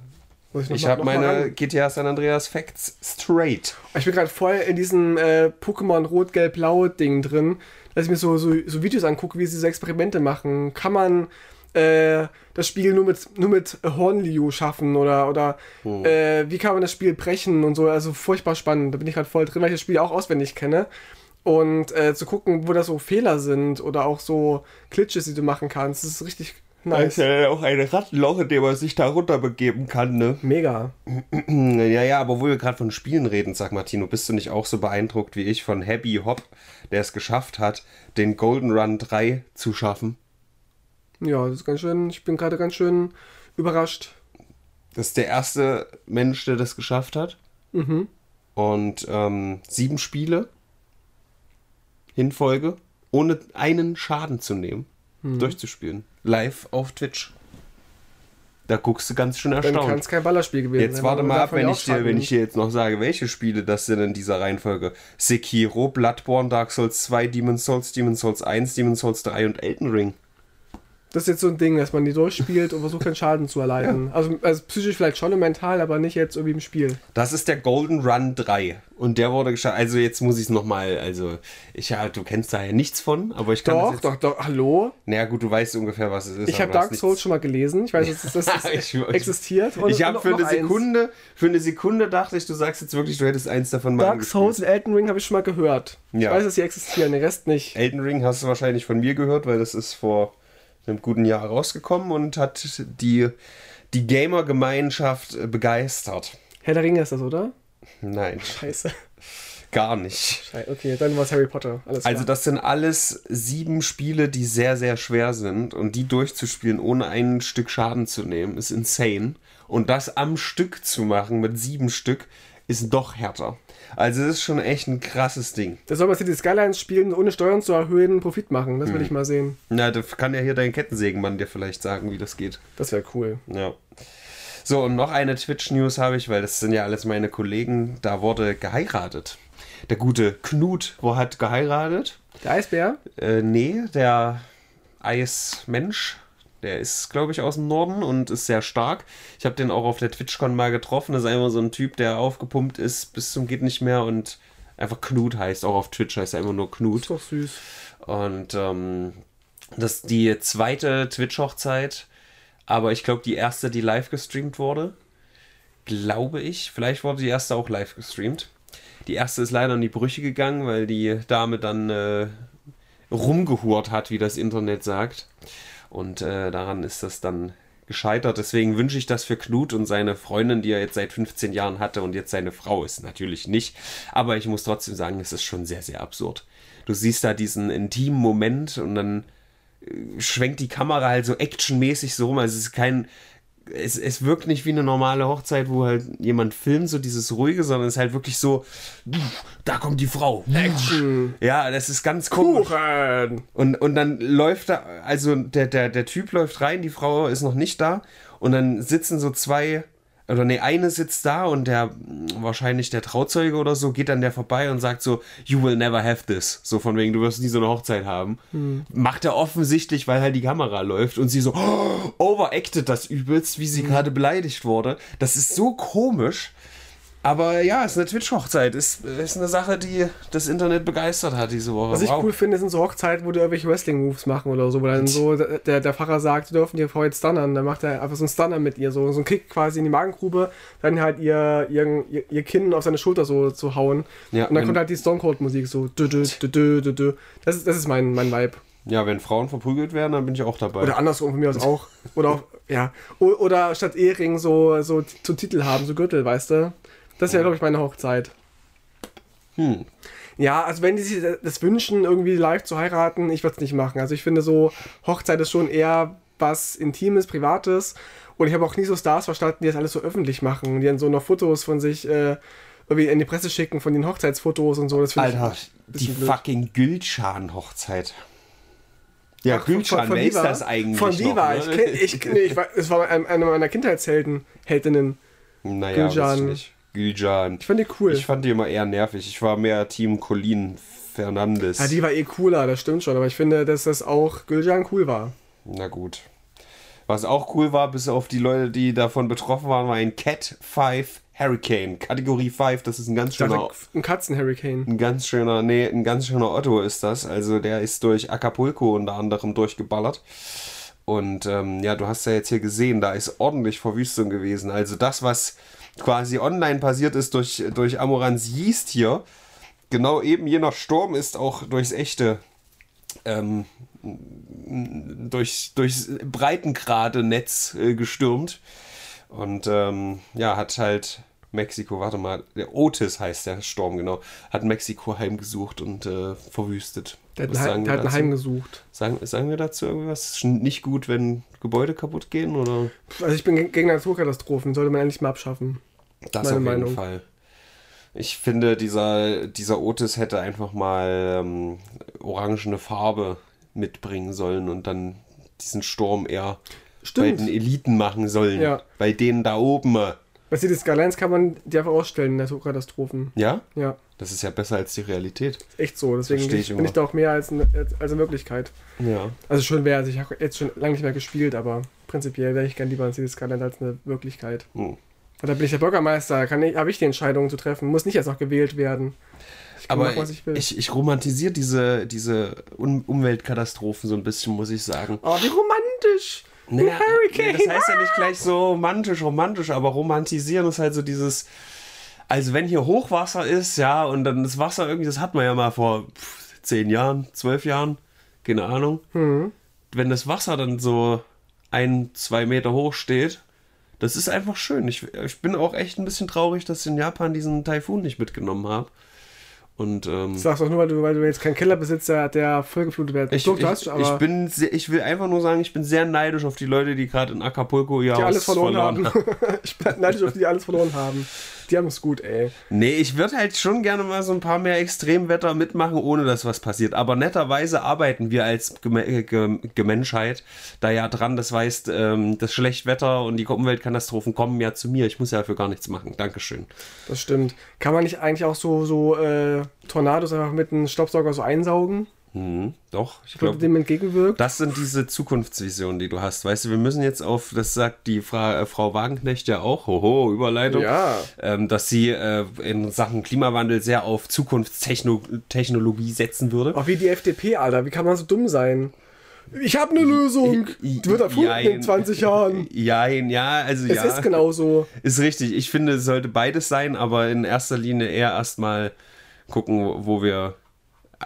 Ich mal- habe meine. GTA San Andreas Facts straight. Ich bin gerade voll in diesem äh, Pokémon Rot-Gelb-Blau-Ding drin, dass ich mir so, so, so Videos angucke, wie sie so Experimente machen. Kann man äh, das Spiel nur mit, nur mit Hornliu schaffen oder, oder äh, wie kann man das Spiel brechen und so. Also furchtbar spannend. Da bin ich gerade voll drin, weil ich das Spiel auch auswendig kenne. Und äh, zu gucken, wo da so Fehler sind oder auch so Glitches, die du machen kannst. Das ist richtig Da ist nice. ja auch ein Rattenloch, in dem man sich da runterbegeben kann, ne? Mega. Ja, ja, aber wo wir gerade von Spielen reden, sag Martino, bist du nicht auch so beeindruckt wie ich von Happy Hop, der es geschafft hat, den Golden Run 3 zu schaffen? Ja, das ist ganz schön. Ich bin gerade ganz schön überrascht. Das ist der erste Mensch, der das geschafft hat. Mhm. Und ähm, sieben Spiele in Folge, ohne einen Schaden zu nehmen, Mhm. durchzuspielen. Live auf Twitch. Da guckst du ganz schön Dann kann erstaunt. es kein Ballerspiel gewesen Jetzt warte mal ab, wenn ich, dir, wenn ich dir jetzt noch sage, welche Spiele das sind in dieser Reihenfolge. Sekiro, Bloodborne, Dark Souls 2, Demon's Souls, Demon's Souls 1, Demon's Souls 3 und Elden Ring. Das ist jetzt so ein Ding, dass man die durchspielt und versucht, keinen Schaden zu erleiden. Also, also psychisch vielleicht schon und mental, aber nicht jetzt irgendwie im Spiel. Das ist der Golden Run 3. Und der wurde gestartet. Also jetzt muss ich es nochmal, also ich ja, du kennst da ja nichts von, aber ich kann Doch, jetzt, doch, doch. Hallo? Naja gut, du weißt ungefähr, was es ist. Ich habe Dark Souls schon mal gelesen. Ich weiß, dass das, Ich- ich- existiert. Und- Ich habe für eine noch eins. Sekunde, für eine Sekunde dachte ich, du sagst jetzt wirklich, du hättest eins davon mal Dark. Souls und Elden Ring habe ich schon mal gehört. Ich Ja. weiß, dass sie existieren, den Rest nicht. Elden Ring hast du wahrscheinlich von mir gehört, weil das ist vor einem guten Jahr rausgekommen und hat die, die Gamer-Gemeinschaft äh, begeistert. Herr der Ringe ist das, oder? Nein, Scheiße. gar nicht. Scheiße. Okay, dann war es Harry Potter. Alles klar. Also das sind alles sieben Spiele, die sehr, sehr schwer sind und die durchzuspielen, ohne ein Stück Schaden zu nehmen, ist insane. Und das am Stück zu machen mit sieben Stück, ist doch härter. Also es ist schon echt ein krasses Ding. Da soll man City Skylines spielen, ohne Steuern zu erhöhen, Profit machen. Das will ich mal sehen. Na, da kann ja hier dein Kettensägenmann dir vielleicht sagen, wie das geht. Das wäre cool. Ja. So, und noch eine Twitch-News habe ich, weil das sind ja alles meine Kollegen. Da wurde geheiratet. Der gute Knut, wo hat geheiratet? Der Eisbär? Äh, nee, der Eismensch. Der ist, glaube ich, aus dem Norden und ist sehr stark. Ich habe den auch auf der TwitchCon mal getroffen. Das ist einfach so ein Typ, der aufgepumpt ist bis zum geht nicht mehr und einfach Knut heißt. Auch auf Twitch heißt er immer nur Knut. Ist doch süß. Und ähm, das ist die zweite Twitch-Hochzeit, aber ich glaube die erste, die live gestreamt wurde. Glaube ich. Vielleicht wurde die erste auch live gestreamt. Die erste ist leider in die Brüche gegangen, weil die Dame dann äh, rumgehurt hat, wie das Internet sagt. Und äh, daran ist das dann gescheitert. Deswegen wünsche ich das für Knut und seine Freundin, die er jetzt seit 15 Jahren hatte und jetzt seine Frau ist. Natürlich nicht. Aber ich muss trotzdem sagen, es ist schon sehr, sehr absurd. Du siehst da diesen intimen Moment und dann äh, schwenkt die Kamera halt so actionmäßig so rum. Also es ist kein. Es, es wirkt nicht wie eine normale Hochzeit, wo halt jemand filmt, so dieses ruhige, sondern es ist halt wirklich so, da kommt die Frau. Action. Ja, das ist ganz komisch. Kuchen. Und, und dann läuft da, also der, der, der Typ läuft rein, die Frau ist noch nicht da. Und dann sitzen so zwei, oder nee, eine sitzt da und der, wahrscheinlich der Trauzeuge oder so, geht dann der vorbei und sagt so, you will never have this. So von wegen, du wirst nie so eine Hochzeit haben. Macht er offensichtlich, weil halt die Kamera läuft und sie so, oh, overacted das übelst, wie sie gerade beleidigt wurde. Das ist so komisch. Aber ja, es ist eine Twitch-Hochzeit. Ist, ist eine Sache, die das Internet begeistert hat diese Woche. Was ich Wow. cool finde, sind so Hochzeiten, wo die irgendwelche Wrestling-Moves machen oder so, wo dann so der, der Pfarrer sagt, wir dürfen die Frau jetzt stunnern. Dann macht er einfach so einen Stunner mit ihr, so, so einen Kick quasi in die Magengrube, dann halt ihr, ihr, ihr, Kinn auf seine Schulter so zu hauen. Ja, und dann kommt halt die Stone Cold Musik so. Dü, dü, dü, dü, dü, dü. Das ist, das ist mein, mein Vibe. Ja, wenn Frauen verprügelt werden, dann bin ich auch dabei. Oder andersrum von mir aus auch. Oder auch, ja. O- Oder statt Ehering so, so, so Titel haben, so Gürtel, weißt du? Das wäre, glaube ich, meine Hochzeit. Hm. Ja, also wenn die sich das wünschen, irgendwie live zu heiraten, ich würde es nicht machen. Also ich finde so, Hochzeit ist schon eher was Intimes, Privates. Und ich habe auch nie so Stars verstanden, die das alles so öffentlich machen. Die dann so noch Fotos von sich äh, irgendwie in die Presse schicken, von den Hochzeitsfotos und so. Das Alter, ich die blöd. fucking Gülcan-Hochzeit. Ja, Ach, von- Gülcan, von- von wer ist das eigentlich? Von Viva. noch, Ich, ne? kenn, ich, nee, ich, war- es war ein- eine meiner Kindheitshelden, Heldinnen. Naja, Gülcan. weiß ich nicht. Gülcan. Ich fand die cool. Ich fand die immer eher nervig. Ich war mehr Team Colin Fernandes. ja, die war eh cooler, das stimmt schon. Aber ich finde, dass das auch Gülcan cool war. Na gut. Was auch cool war, bis auf die Leute, die davon betroffen waren, war ein Cat 5 Hurricane. Kategorie 5, das ist ein ganz Ich dachte, schöner ein Katzen-Hurricane. Ein ganz schöner, nee, ein ganz schöner Otto ist das. Also der ist durch Acapulco unter anderem durchgeballert. Und ähm, ja, du hast ja jetzt hier gesehen, da ist ordentlich Verwüstung gewesen. Also das, was quasi online passiert ist durch, durch Amorans Yeast hier, genau eben jener Sturm ist auch durchs echte, ähm, durch, durchs Breitengrade-Netz äh, gestürmt. Und ähm, ja, hat halt Mexiko, warte mal, der Otis heißt der Sturm, genau, hat Mexiko heimgesucht und äh, verwüstet. Der hat, Was sagen Heim, der wir hat ein dazu? Heim gesucht. Sagen, sagen wir dazu irgendwas? Ist nicht gut, wenn Gebäude kaputt gehen? Oder? Also ich bin ge- gegen Naturkatastrophen, sollte man endlich mal abschaffen. Das Meine auf jeden Meinung. Fall. Ich finde, dieser, dieser Otis hätte einfach mal ähm, orangene Farbe mitbringen sollen und dann diesen Sturm eher Stimmt. bei den Eliten machen sollen. Ja. Bei denen da oben. Was die Skylines kann man die einfach ausstellen, Naturkatastrophen. Ja? Ja, Das ist ja besser als die Realität. echt so. Deswegen Versteh ich bin ich da auch mehr als eine, als eine Möglichkeit. Ja. Also schön wäre es. Ich habe jetzt schon lange nicht mehr gespielt, aber prinzipiell wäre ich gern lieber ein City Skyline als eine Wirklichkeit. Hm. Da bin ich der Bürgermeister, habe ich die Entscheidung zu treffen, muss nicht erst noch gewählt werden. Ich Aber machen, was ich will. ich, ich romantisiere diese, diese um Umweltkatastrophen so ein bisschen, muss ich sagen. oh, wie romantisch! Nee, Ein Hurricane. nee, das heißt ja nicht gleich so romantisch, romantisch, aber romantisieren ist halt so dieses. Also, wenn hier Hochwasser ist, ja, und dann das Wasser irgendwie, das hat man ja mal vor zehn Jahren, zwölf Jahren, keine Ahnung. Hm. Wenn das Wasser dann so ein, zwei Meter hoch steht, das ist einfach schön. Ich, ich bin auch echt ein bisschen traurig, dass ich in Japan diesen Taifun nicht mitgenommen habe. Und ähm, Das sagst du auch nur, weil du, weil du jetzt keinen Keller besitzt, der, der vollgeflutet wird. ich, ich, hast, ich, bin sehr, ich will einfach nur sagen, ich bin sehr neidisch auf die Leute, die gerade in Acapulco ihr die Haus alles verloren, haben. ich bin neidisch auf die, die alles verloren haben. Die haben es gut, ey. Nee, ich würde halt schon gerne mal so ein paar mehr Extremwetter mitmachen, ohne dass was passiert. Aber netterweise arbeiten wir als Geme äh, Ge Gemenschheit da ja dran. Das heißt, ähm, das Schlechtwetter und die Umweltkatastrophen kommen ja zu mir. Ich muss ja dafür gar nichts machen. Dankeschön. Das stimmt. Kann man nicht eigentlich auch so, so äh, Tornados einfach mit einem Staubsauger so einsaugen? Mhm, doch, ich Glaube, dem entgegenwirkt? Das sind diese Zukunftsvisionen, die du hast. Weißt du, wir müssen jetzt auf, das sagt die Fra äh, Frau Wagenknecht ja auch, hoho, Überleitung, Ja. ähm, dass sie äh, in Sachen Klimawandel sehr auf Zukunftstechnologie setzen würde. Auch wie die FDP, Alter. Wie kann man so dumm sein? Ich habe eine Lösung. Die wird erfunden in Jein. 20 Jahren. Jein, ja, also Es ja. ist genau so. Ist richtig. Ich finde, es sollte beides sein, aber in erster Linie eher erstmal gucken, wo wir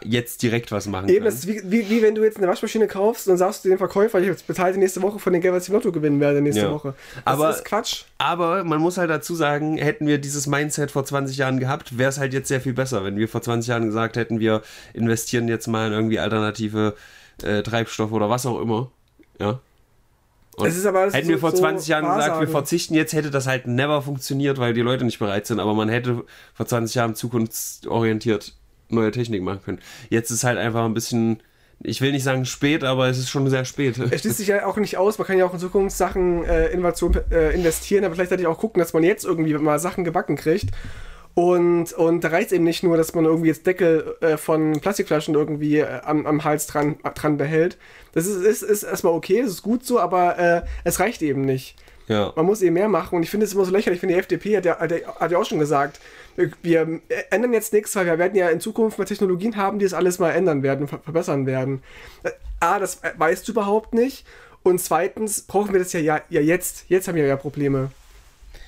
jetzt direkt was machen Eben, das ist wie, wie, wie wenn du jetzt eine Waschmaschine kaufst und dann sagst du dem Verkäufer, ich bezahle die nächste Woche von dem Geld, was ich im Lotto gewinnen werde nächste Ja. Woche. Das Aber- ist Quatsch. Aber man muss halt dazu sagen, hätten wir dieses Mindset vor 20 Jahren gehabt, wäre es halt jetzt sehr viel besser, wenn wir vor 20 Jahren gesagt hätten, wir investieren jetzt mal in irgendwie alternative äh, Treibstoffe oder was auch immer. Ja. Und Es ist aber alles hätten so- wir vor so 20 Jahren gesagt, wir Wahrsagen. verzichten jetzt, hätte das halt never funktioniert, weil die Leute nicht bereit sind. Aber man hätte vor 20 Jahren zukunftsorientiert neue Technik machen können. Jetzt ist halt einfach ein bisschen, ich will nicht sagen spät, aber es ist schon sehr spät. Es schließt sich ja auch nicht aus, man kann ja auch in Zukunft Sachen, äh, Innovation äh, investieren, aber vielleicht auch gucken, dass man jetzt irgendwie mal Sachen gebacken kriegt. Und, und da reicht es eben nicht nur, dass man irgendwie jetzt Deckel äh, von Plastikflaschen irgendwie äh, am, am Hals dran, dran behält. Das ist, ist, ist erstmal okay, das ist gut so, aber äh, es reicht eben nicht. Ja. Man muss eben mehr machen und ich finde es immer so lächerlich. Ich finde, die FDP hat ja, hat, ja, auch schon gesagt, wir, wir ändern jetzt nichts, weil wir werden ja in Zukunft mal Technologien haben, die das alles mal ändern werden, ver verbessern werden. Äh, A, das weißt du überhaupt nicht. Und zweitens brauchen wir das ja, ja, ja jetzt. Jetzt haben wir ja Probleme.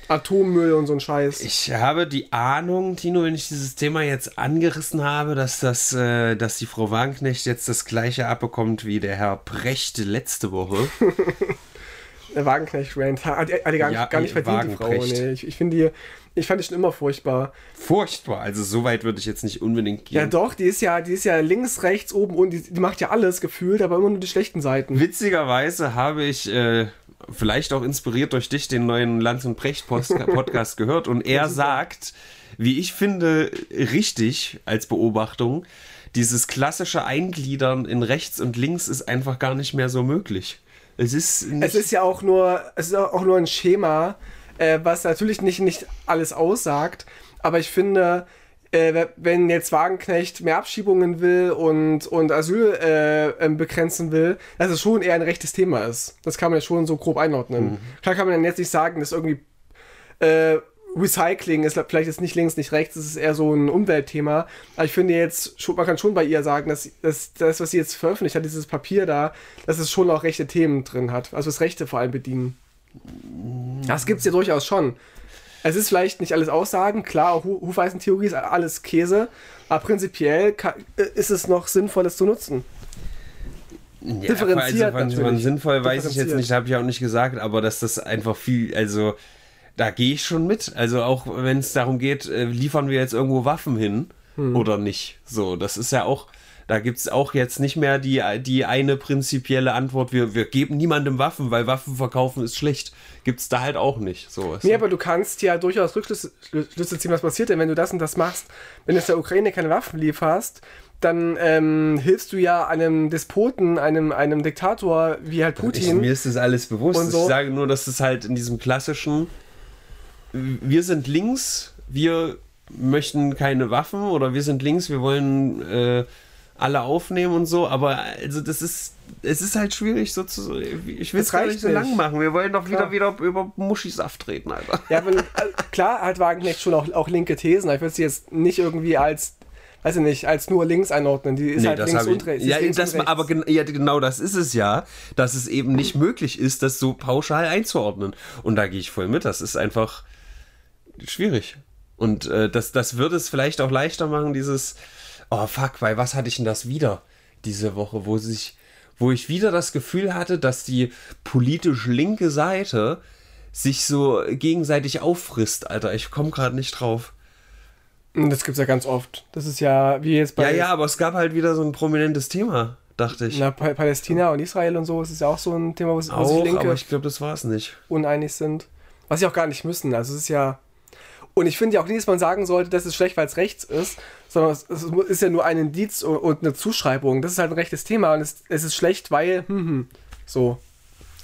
Atommüll und so ein Scheiß. Ich habe die Ahnung, Tino, wenn ich dieses Thema jetzt angerissen habe, dass das, äh, dass die Frau Wagenknecht jetzt das gleiche abbekommt wie der Herr Precht letzte Woche. Wagenknecht-Rant hat, hat die gar, Ja, nicht, gar nicht verdient, die Frau. Nee, ich, ich finde die, ich fand die schon immer furchtbar. Furchtbar. Also so weit würde ich jetzt nicht unbedingt gehen. Ja doch, die ist ja, die ist ja links, rechts, oben und die, die macht ja alles gefühlt, aber immer nur die schlechten Seiten. Witzigerweise habe ich, äh, vielleicht auch inspiriert durch dich, den neuen Lanz und Precht Post Podcast gehört und er sagt, wie ich finde, richtig als Beobachtung, dieses klassische Eingliedern in rechts und links ist einfach gar nicht mehr so möglich. Es ist Es ist ja auch nur, es ist auch nur ein Schema, äh, was natürlich nicht, nicht alles aussagt, aber ich finde, äh, wenn jetzt Wagenknecht mehr Abschiebungen will und, und Asyl äh, ähm, begrenzen will, dass es schon eher ein rechtes Thema ist. Das kann man ja schon so grob einordnen. Klar kann man dann jetzt nicht sagen, dass irgendwie äh, Recycling ist vielleicht jetzt nicht links, nicht rechts, das ist eher so ein Umweltthema. Aber ich finde jetzt, man kann schon bei ihr sagen, dass, dass das, was sie jetzt veröffentlicht hat, dieses Papier da, dass es schon auch rechte Themen drin hat. Also das Rechte vor allem bedienen. Das gibt es ja durchaus schon. Es ist vielleicht nicht alles Aussagen, klar, Hufeisentheorie ist alles Käse, aber prinzipiell ka- ist es noch sinnvoll, das zu nutzen. Ja, differenziert also von, sinnvoll weiß ich jetzt nicht, habe ich auch nicht gesagt, aber dass das einfach viel, also da gehe ich schon mit. Also auch wenn es darum geht, äh, liefern wir jetzt irgendwo Waffen hin Hm. oder nicht. So, das ist ja auch, da gibt es auch jetzt nicht mehr die, die eine prinzipielle Antwort, wir, wir geben niemandem Waffen, weil Waffen verkaufen ist schlecht. Gibt es da halt auch nicht. So, Nee, aber du kannst ja durchaus Rückschlüsse Schlüsse ziehen, was passiert denn, wenn du das und das machst. Wenn du der Ukraine keine Waffen lieferst, dann ähm, hilfst du ja einem Despoten, einem, einem Diktator wie halt Ich, Putin. mir ist das alles bewusst. So. Ich sage nur, dass es halt in diesem klassischen, wir sind links, wir möchten keine Waffen oder wir sind links, wir wollen äh, alle aufnehmen und so, aber also das ist, es ist halt schwierig so zu, ich will es gar nicht so nicht. lang machen. Wir wollen doch wieder, Klar. wieder über Muschisaft reden, Alter. Ja, wenn, äh, klar hat Wagenknecht schon auch, auch linke Thesen, aber ich würde sie jetzt nicht irgendwie als, weiß ich nicht, als nur links einordnen. Die ist halt links und rechts. Ja, links das, aber gen, ja, genau das ist es ja, dass es eben nicht möglich ist, das so pauschal einzuordnen. Und da gehe ich voll mit. Das ist einfach schwierig. Und äh, das, das würde es vielleicht auch leichter machen, dieses, oh fuck, bei was hatte ich denn das wieder diese Woche, wo sich, wo ich wieder das Gefühl hatte, dass die politisch linke Seite sich so gegenseitig auffrisst, Alter. Ich komme gerade nicht drauf. Das gibt's ja ganz oft. Das ist ja wie jetzt bei Ja, ja, aber es gab halt wieder so ein prominentes Thema, dachte ich. na, Pa- Palästina und Israel und so. Es ist ja auch so ein Thema, wo, sich- wo sich Linke aber ich glaube, das war es nicht. uneinig sind. Was sie auch gar nicht müssen. Also es ist ja. Und ich finde ja auch nicht, dass man sagen sollte, das ist schlecht, weil es rechts ist, sondern es, es ist ja nur ein Indiz und, eine Zuschreibung. Das ist halt ein rechtes Thema und es, es ist schlecht, weil, hm, hm, so.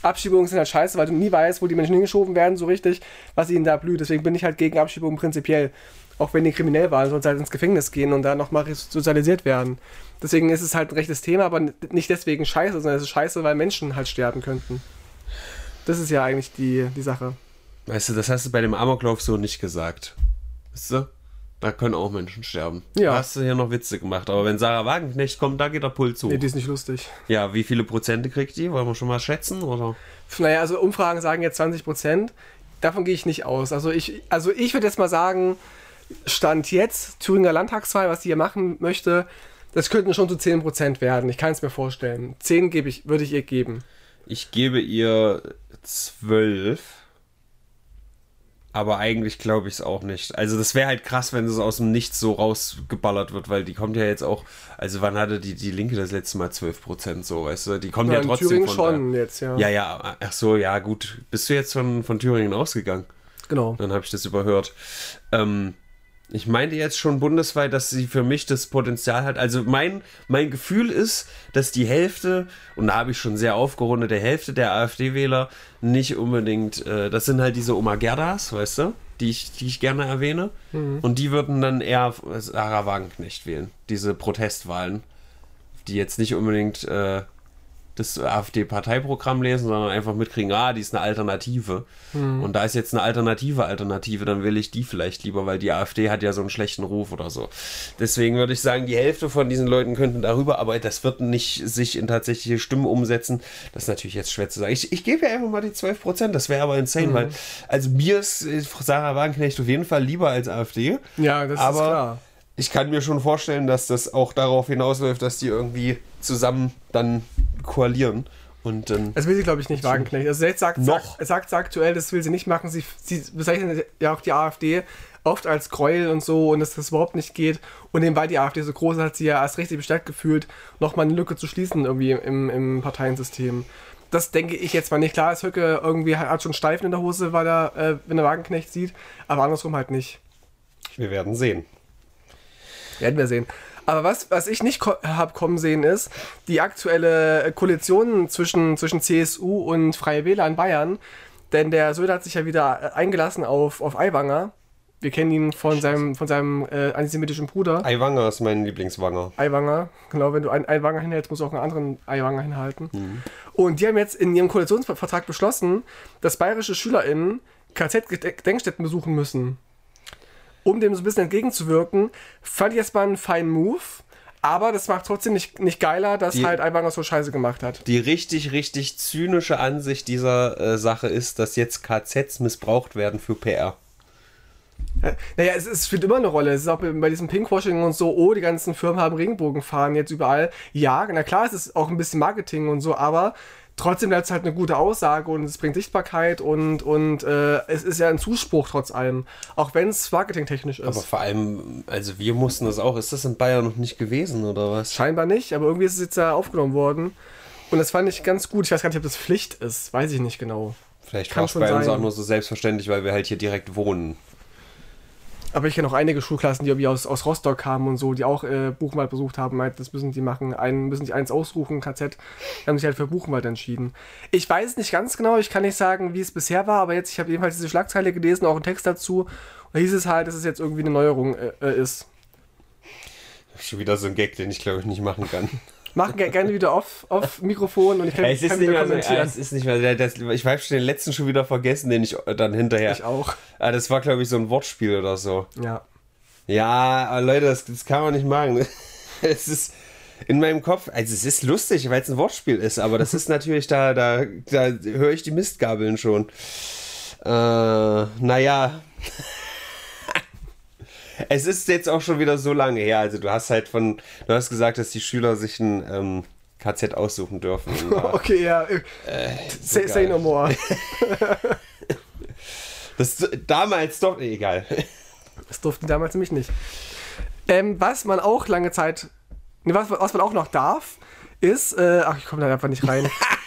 Abschiebungen sind halt scheiße, weil du nie weißt, wo die Menschen hingeschoben werden, so richtig, was ihnen da blüht. Deswegen bin ich halt gegen Abschiebungen prinzipiell. Auch wenn die kriminell waren, sollen sie halt ins Gefängnis gehen und da nochmal sozialisiert werden. Deswegen ist es halt ein rechtes Thema, aber nicht deswegen scheiße, sondern es ist scheiße, weil Menschen halt sterben könnten. Das ist ja eigentlich die, die Sache. Weißt du, das hast du bei dem Amoklauf so nicht gesagt. Weißt du? Da können auch Menschen sterben. Ja. Da hast du hier noch Witze gemacht. Aber wenn Sarah Wagenknecht kommt, da geht der Puls hoch. Nee, die ist nicht lustig. ja, wie viele Prozente kriegt die? Wollen wir schon mal schätzen? Oder? Naja, also Umfragen sagen jetzt 20 Prozent. Davon gehe ich nicht aus. Also ich, also ich würde jetzt mal sagen, Stand jetzt, Thüringer Landtagswahl, was die hier machen möchte, das könnten schon zu 10 Prozent werden. Ich kann es mir vorstellen. 10 gebe ich, würde ich ihr geben. Ich gebe ihr zwölf. Aber eigentlich glaube ich es auch nicht. Also das wäre halt krass, wenn es aus dem Nichts so rausgeballert wird, weil die kommt ja jetzt auch, also wann hatte die, die Linke das letzte Mal 12 Prozent so, weißt du? Die kommt ja, in trotzdem Thüringen von schon da. jetzt, ja. Ja, ja, ach so, ja, gut. Bist du jetzt von, von Thüringen ausgegangen? Genau. Dann habe ich das überhört. Ähm, ich meinte jetzt schon bundesweit, dass sie für mich das Potenzial hat. Also mein, mein Gefühl ist, dass die Hälfte, und da habe ich schon sehr aufgerundet, der Hälfte der AfD-Wähler nicht unbedingt, äh, das sind halt diese Oma Gerdas, weißt du, die ich, die ich gerne erwähne. Und die würden dann eher Sarah Wagenknecht wählen. Diese Protestwahlen, die jetzt nicht unbedingt äh, das AfD-Parteiprogramm lesen, sondern einfach mitkriegen, ah, die ist eine Alternative. Und da ist jetzt eine alternative Alternative, dann will ich die vielleicht lieber, weil die AfD hat ja so einen schlechten Ruf oder so. Deswegen würde ich sagen, die Hälfte von diesen Leuten könnten darüber, aber das wird nicht sich in tatsächliche Stimmen umsetzen. Das ist natürlich jetzt schwer zu sagen. Ich, ich gebe ja einfach mal die 12 Prozent, das wäre aber insane, weil, also mir ist Sarah Wagenknecht auf jeden Fall lieber als AfD. Ja, das aber ist klar. ich kann mir schon vorstellen, dass das auch darauf hinausläuft, dass die irgendwie zusammen dann koalieren und dann. Das will sie, glaube ich, nicht Wagenknecht. Also jetzt sagt, Noch. Sagt, sagt sie aktuell, das will sie nicht machen. Sie, sie bezeichnet ja auch die AfD oft als Gräuel und so und dass das überhaupt nicht geht. Und eben weil die AfD so groß ist, hat sie ja erst richtig bestärkt gefühlt, nochmal eine Lücke zu schließen irgendwie im, im Parteiensystem. Das denke ich jetzt mal nicht. Klar ist Höcke irgendwie hat schon Steifen in der Hose, weil er, äh, wenn er Wagenknecht sieht, aber andersrum halt nicht. Wir werden sehen. Werden wir sehen. Aber was, was ich nicht ko habe kommen sehen, ist die aktuelle Koalition zwischen, zwischen CSU und Freie Wähler in Bayern. Denn der Söder hat sich ja wieder äh, eingelassen auf, auf Aiwanger. Wir kennen ihn von seinem, von seinem äh, antisemitischen Bruder. Aiwanger ist mein Lieblingswanger. Aiwanger. Genau, wenn du einen Aiwanger hinhältst, musst du auch einen anderen Aiwanger hinhalten. Und die haben jetzt in ihrem Koalitionsvertrag beschlossen, dass bayerische SchülerInnen KZ-Gedenkstätten besuchen müssen. Um dem so ein bisschen entgegenzuwirken, fand ich erstmal einen feinen Move. Aber das macht trotzdem nicht, nicht geiler, dass Die- halt Aiwanger so scheiße gemacht hat. Die richtig, richtig zynische Ansicht dieser äh, Sache ist, dass jetzt KZs missbraucht werden für PR. Naja, es, es spielt immer eine Rolle. Es ist auch bei diesem Pinkwashing und so, oh, die ganzen Firmen haben Regenbogenfahren jetzt überall. Ja, na klar, es ist auch ein bisschen Marketing und so, aber trotzdem bleibt es halt eine gute Aussage und es bringt Sichtbarkeit und, und äh, es ist ja ein Zuspruch trotz allem. Auch wenn es marketingtechnisch ist. Aber vor allem, also wir mussten das auch. Ist das in Bayern noch nicht gewesen oder was? Scheinbar nicht, aber irgendwie ist es jetzt ja aufgenommen worden. Und das fand ich ganz gut. Ich weiß gar nicht, ob das Pflicht ist. Weiß ich nicht genau. Vielleicht war es bei uns sein. auch nur so selbstverständlich, weil wir halt hier direkt wohnen. Aber ich kenne auch einige Schulklassen, die irgendwie aus, aus Rostock kamen und so, die auch äh, Buchenwald besucht haben, meinten, das müssen die machen, einen müssen die eins ausrufen, KZ, die haben sich halt für Buchenwald entschieden. Ich weiß nicht ganz genau, ich kann nicht sagen, wie es bisher war, aber jetzt, ich habe jedenfalls diese Schlagzeile gelesen, auch einen Text dazu, und da hieß es halt, dass es jetzt irgendwie eine Neuerung äh, äh ist. Schon wieder so ein Gag, den ich glaube ich nicht machen kann. Mach gerne wieder auf, auf Mikrofon und ich kann, es ist kann nicht mehr so, kommentieren. es ist nicht mehr, das, ich habe schon den letzten schon wieder vergessen, den ich dann hinterher. Ich auch. Ah, das war glaube ich so ein Wortspiel oder so. Ja. Ja, aber Leute, das, das kann man nicht machen. Es ist in meinem Kopf, also es ist lustig, weil es ein Wortspiel ist, aber das ist natürlich, da, da, da höre ich die Mistgabeln schon. Äh, naja. Es ist jetzt auch schon wieder so lange her. Also du hast halt von, du hast gesagt, dass die Schüler sich ein ähm, KZ aussuchen dürfen. Okay, ja. Äh, say, say no more. das damals doch, egal. Das durften damals nämlich nicht. Ähm, was man auch lange Zeit, ne, was, was man auch noch darf, ist, äh, ach, ich komme da einfach nicht rein.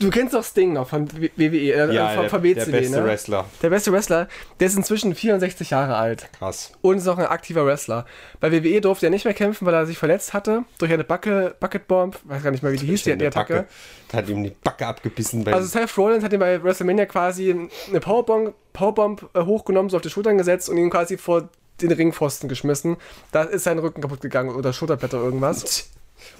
du kennst doch Sting noch von WWE, äh, Ja, von, der, von der WCW, beste ne? Wrestler. Der beste Wrestler, der ist inzwischen 64 Jahre alt Krass. und ist auch ein aktiver Wrestler. Bei WWE durfte er nicht mehr kämpfen, weil er sich verletzt hatte durch eine Backe, Bucket Bomb, weiß gar nicht mehr, wie die hieß, die, die Der Attacke. Backe, hat ihm die Backe abgebissen Also Seth Rollins hat ihn bei WrestleMania quasi eine Powerbomb, Powerbomb äh, hochgenommen, so auf die Schultern gesetzt und ihn quasi vor den Ringpfosten geschmissen. Da ist sein Rücken kaputt gegangen oder Schulterblätter irgendwas.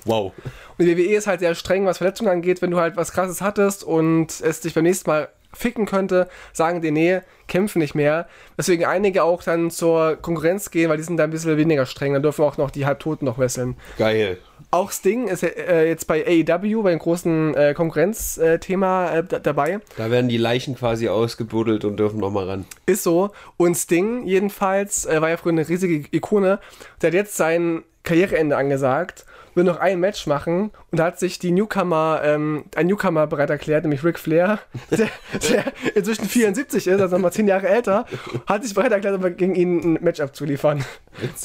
Wow. Und die WWE ist halt sehr streng, was Verletzungen angeht. Wenn du halt was krasses hattest und es dich beim nächsten Mal ficken könnte, sagen die, nee, kämpfen nicht mehr. Deswegen einige auch dann zur Konkurrenz gehen, weil die sind da ein bisschen weniger streng. Dann dürfen auch noch die Halbtoten noch wresteln. Geil. Auch Sting ist äh, jetzt bei AEW, bei dem großen äh, Konkurrenzthema äh, da- dabei. Da werden die Leichen quasi ausgebuddelt und dürfen nochmal ran. Ist so. Und Sting jedenfalls äh, war ja früher eine riesige Ikone. Der hat jetzt sein Karriereende angesagt, will noch ein Match machen und da hat sich die Newcomer, ähm, ein Newcomer bereit erklärt, nämlich Ric Flair, der, der inzwischen 74 ist, also nochmal 10 Jahre älter, hat sich bereit erklärt, gegen ihn ein Match abzuliefern.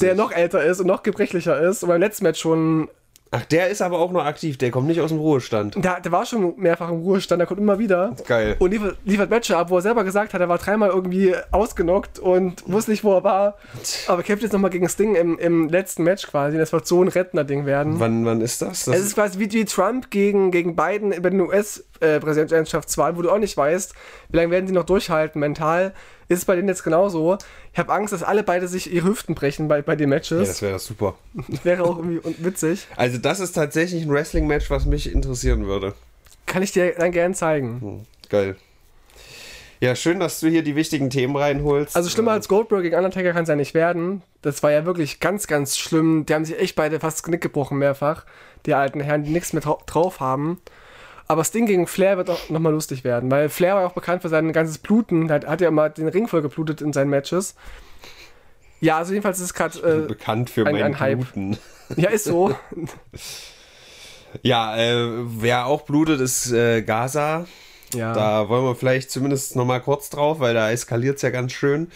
Der noch älter ist und noch gebrechlicher ist und beim letzten Match schon Ach, der ist aber auch noch aktiv, der kommt nicht aus dem Ruhestand. Der, der war schon mehrfach im Ruhestand, der kommt immer wieder. Geil. Und liefert, liefert Matches ab, wo er selber gesagt hat, er war dreimal irgendwie ausgenockt und wusste nicht, wo er war. Aber kämpft jetzt nochmal gegen Sting im, im letzten Match quasi. Das wird so ein Rettner-Ding werden. Wann, wann ist das? das Es ist quasi wie, wie Trump gegen, gegen Biden bei den US-Präsidentschaftswahlen, wo du auch nicht weißt, wie lange werden sie noch durchhalten mental. Ist es bei denen jetzt genauso. Ich habe Angst, dass alle beide sich ihre Hüften brechen bei, bei den ja, Matches. das wäre super. das wäre auch irgendwie witzig. Also das ist tatsächlich ein Wrestling-Match, was mich interessieren würde. Kann ich dir dann gerne zeigen. Hm, geil. Ja, schön, dass du hier die wichtigen Themen reinholst. Also schlimmer als Goldberg gegen Undertaker kann es ja nicht werden. Das war ja wirklich ganz, ganz schlimm. Die haben sich echt beide fast das Knick gebrochen mehrfach. Die alten Herren, die nichts mehr drau- drauf haben. Aber Sting gegen Flair wird auch nochmal lustig werden, weil Flair war ja auch bekannt für sein ganzes Bluten. Er hat, hat ja immer den Ring voll geblutet in seinen Matches. Ja, also jedenfalls ist es gerade. bekannt für ein- mein ein Hype. Bluten. Äh, ja, ist so. Ja, äh, wer auch blutet, ist äh, Gaza. ja. Da wollen wir vielleicht zumindest noch mal kurz drauf, weil da eskaliert es ja ganz schön.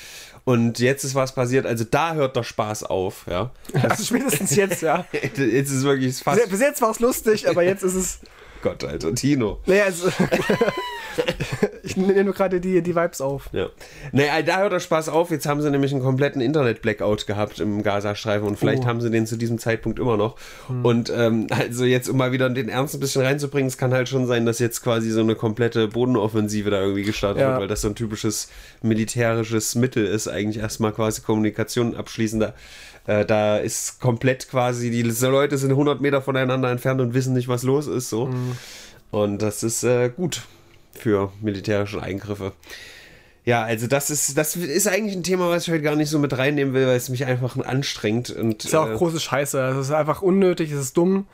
Und jetzt ist was passiert, also da hört der Spaß auf, ja. also spätestens jetzt, ja. Jetzt ist es wirklich fast. Bis jetzt war es lustig, aber jetzt ist es. Gott, Alter, Tino. Naja, also, ich nehme nur gerade die, die Vibes auf. Ja. Naja, da hört der Spaß auf. Jetzt haben sie nämlich einen kompletten Internet-Blackout gehabt im Gazastreifen und vielleicht Oh. haben sie den zu diesem Zeitpunkt immer noch. Und ähm, also jetzt, um mal wieder den Ernst ein bisschen reinzubringen, es kann halt schon sein, dass jetzt quasi so eine komplette Bodenoffensive da irgendwie gestartet Ja. wird, weil das so ein typisches militärisches Mittel ist, eigentlich erstmal quasi Kommunikation abschließen. Da, äh, da ist komplett quasi, die Leute sind 100 Meter voneinander entfernt und wissen nicht, was los ist. So. Und das ist äh, gut für militärische Eingriffe. Ja, also das ist, das ist eigentlich ein Thema, was ich heute gar nicht so mit reinnehmen will, weil es mich einfach anstrengt. Und, Ist ja auch äh, große Scheiße. Also, es ist einfach unnötig, es ist dumm.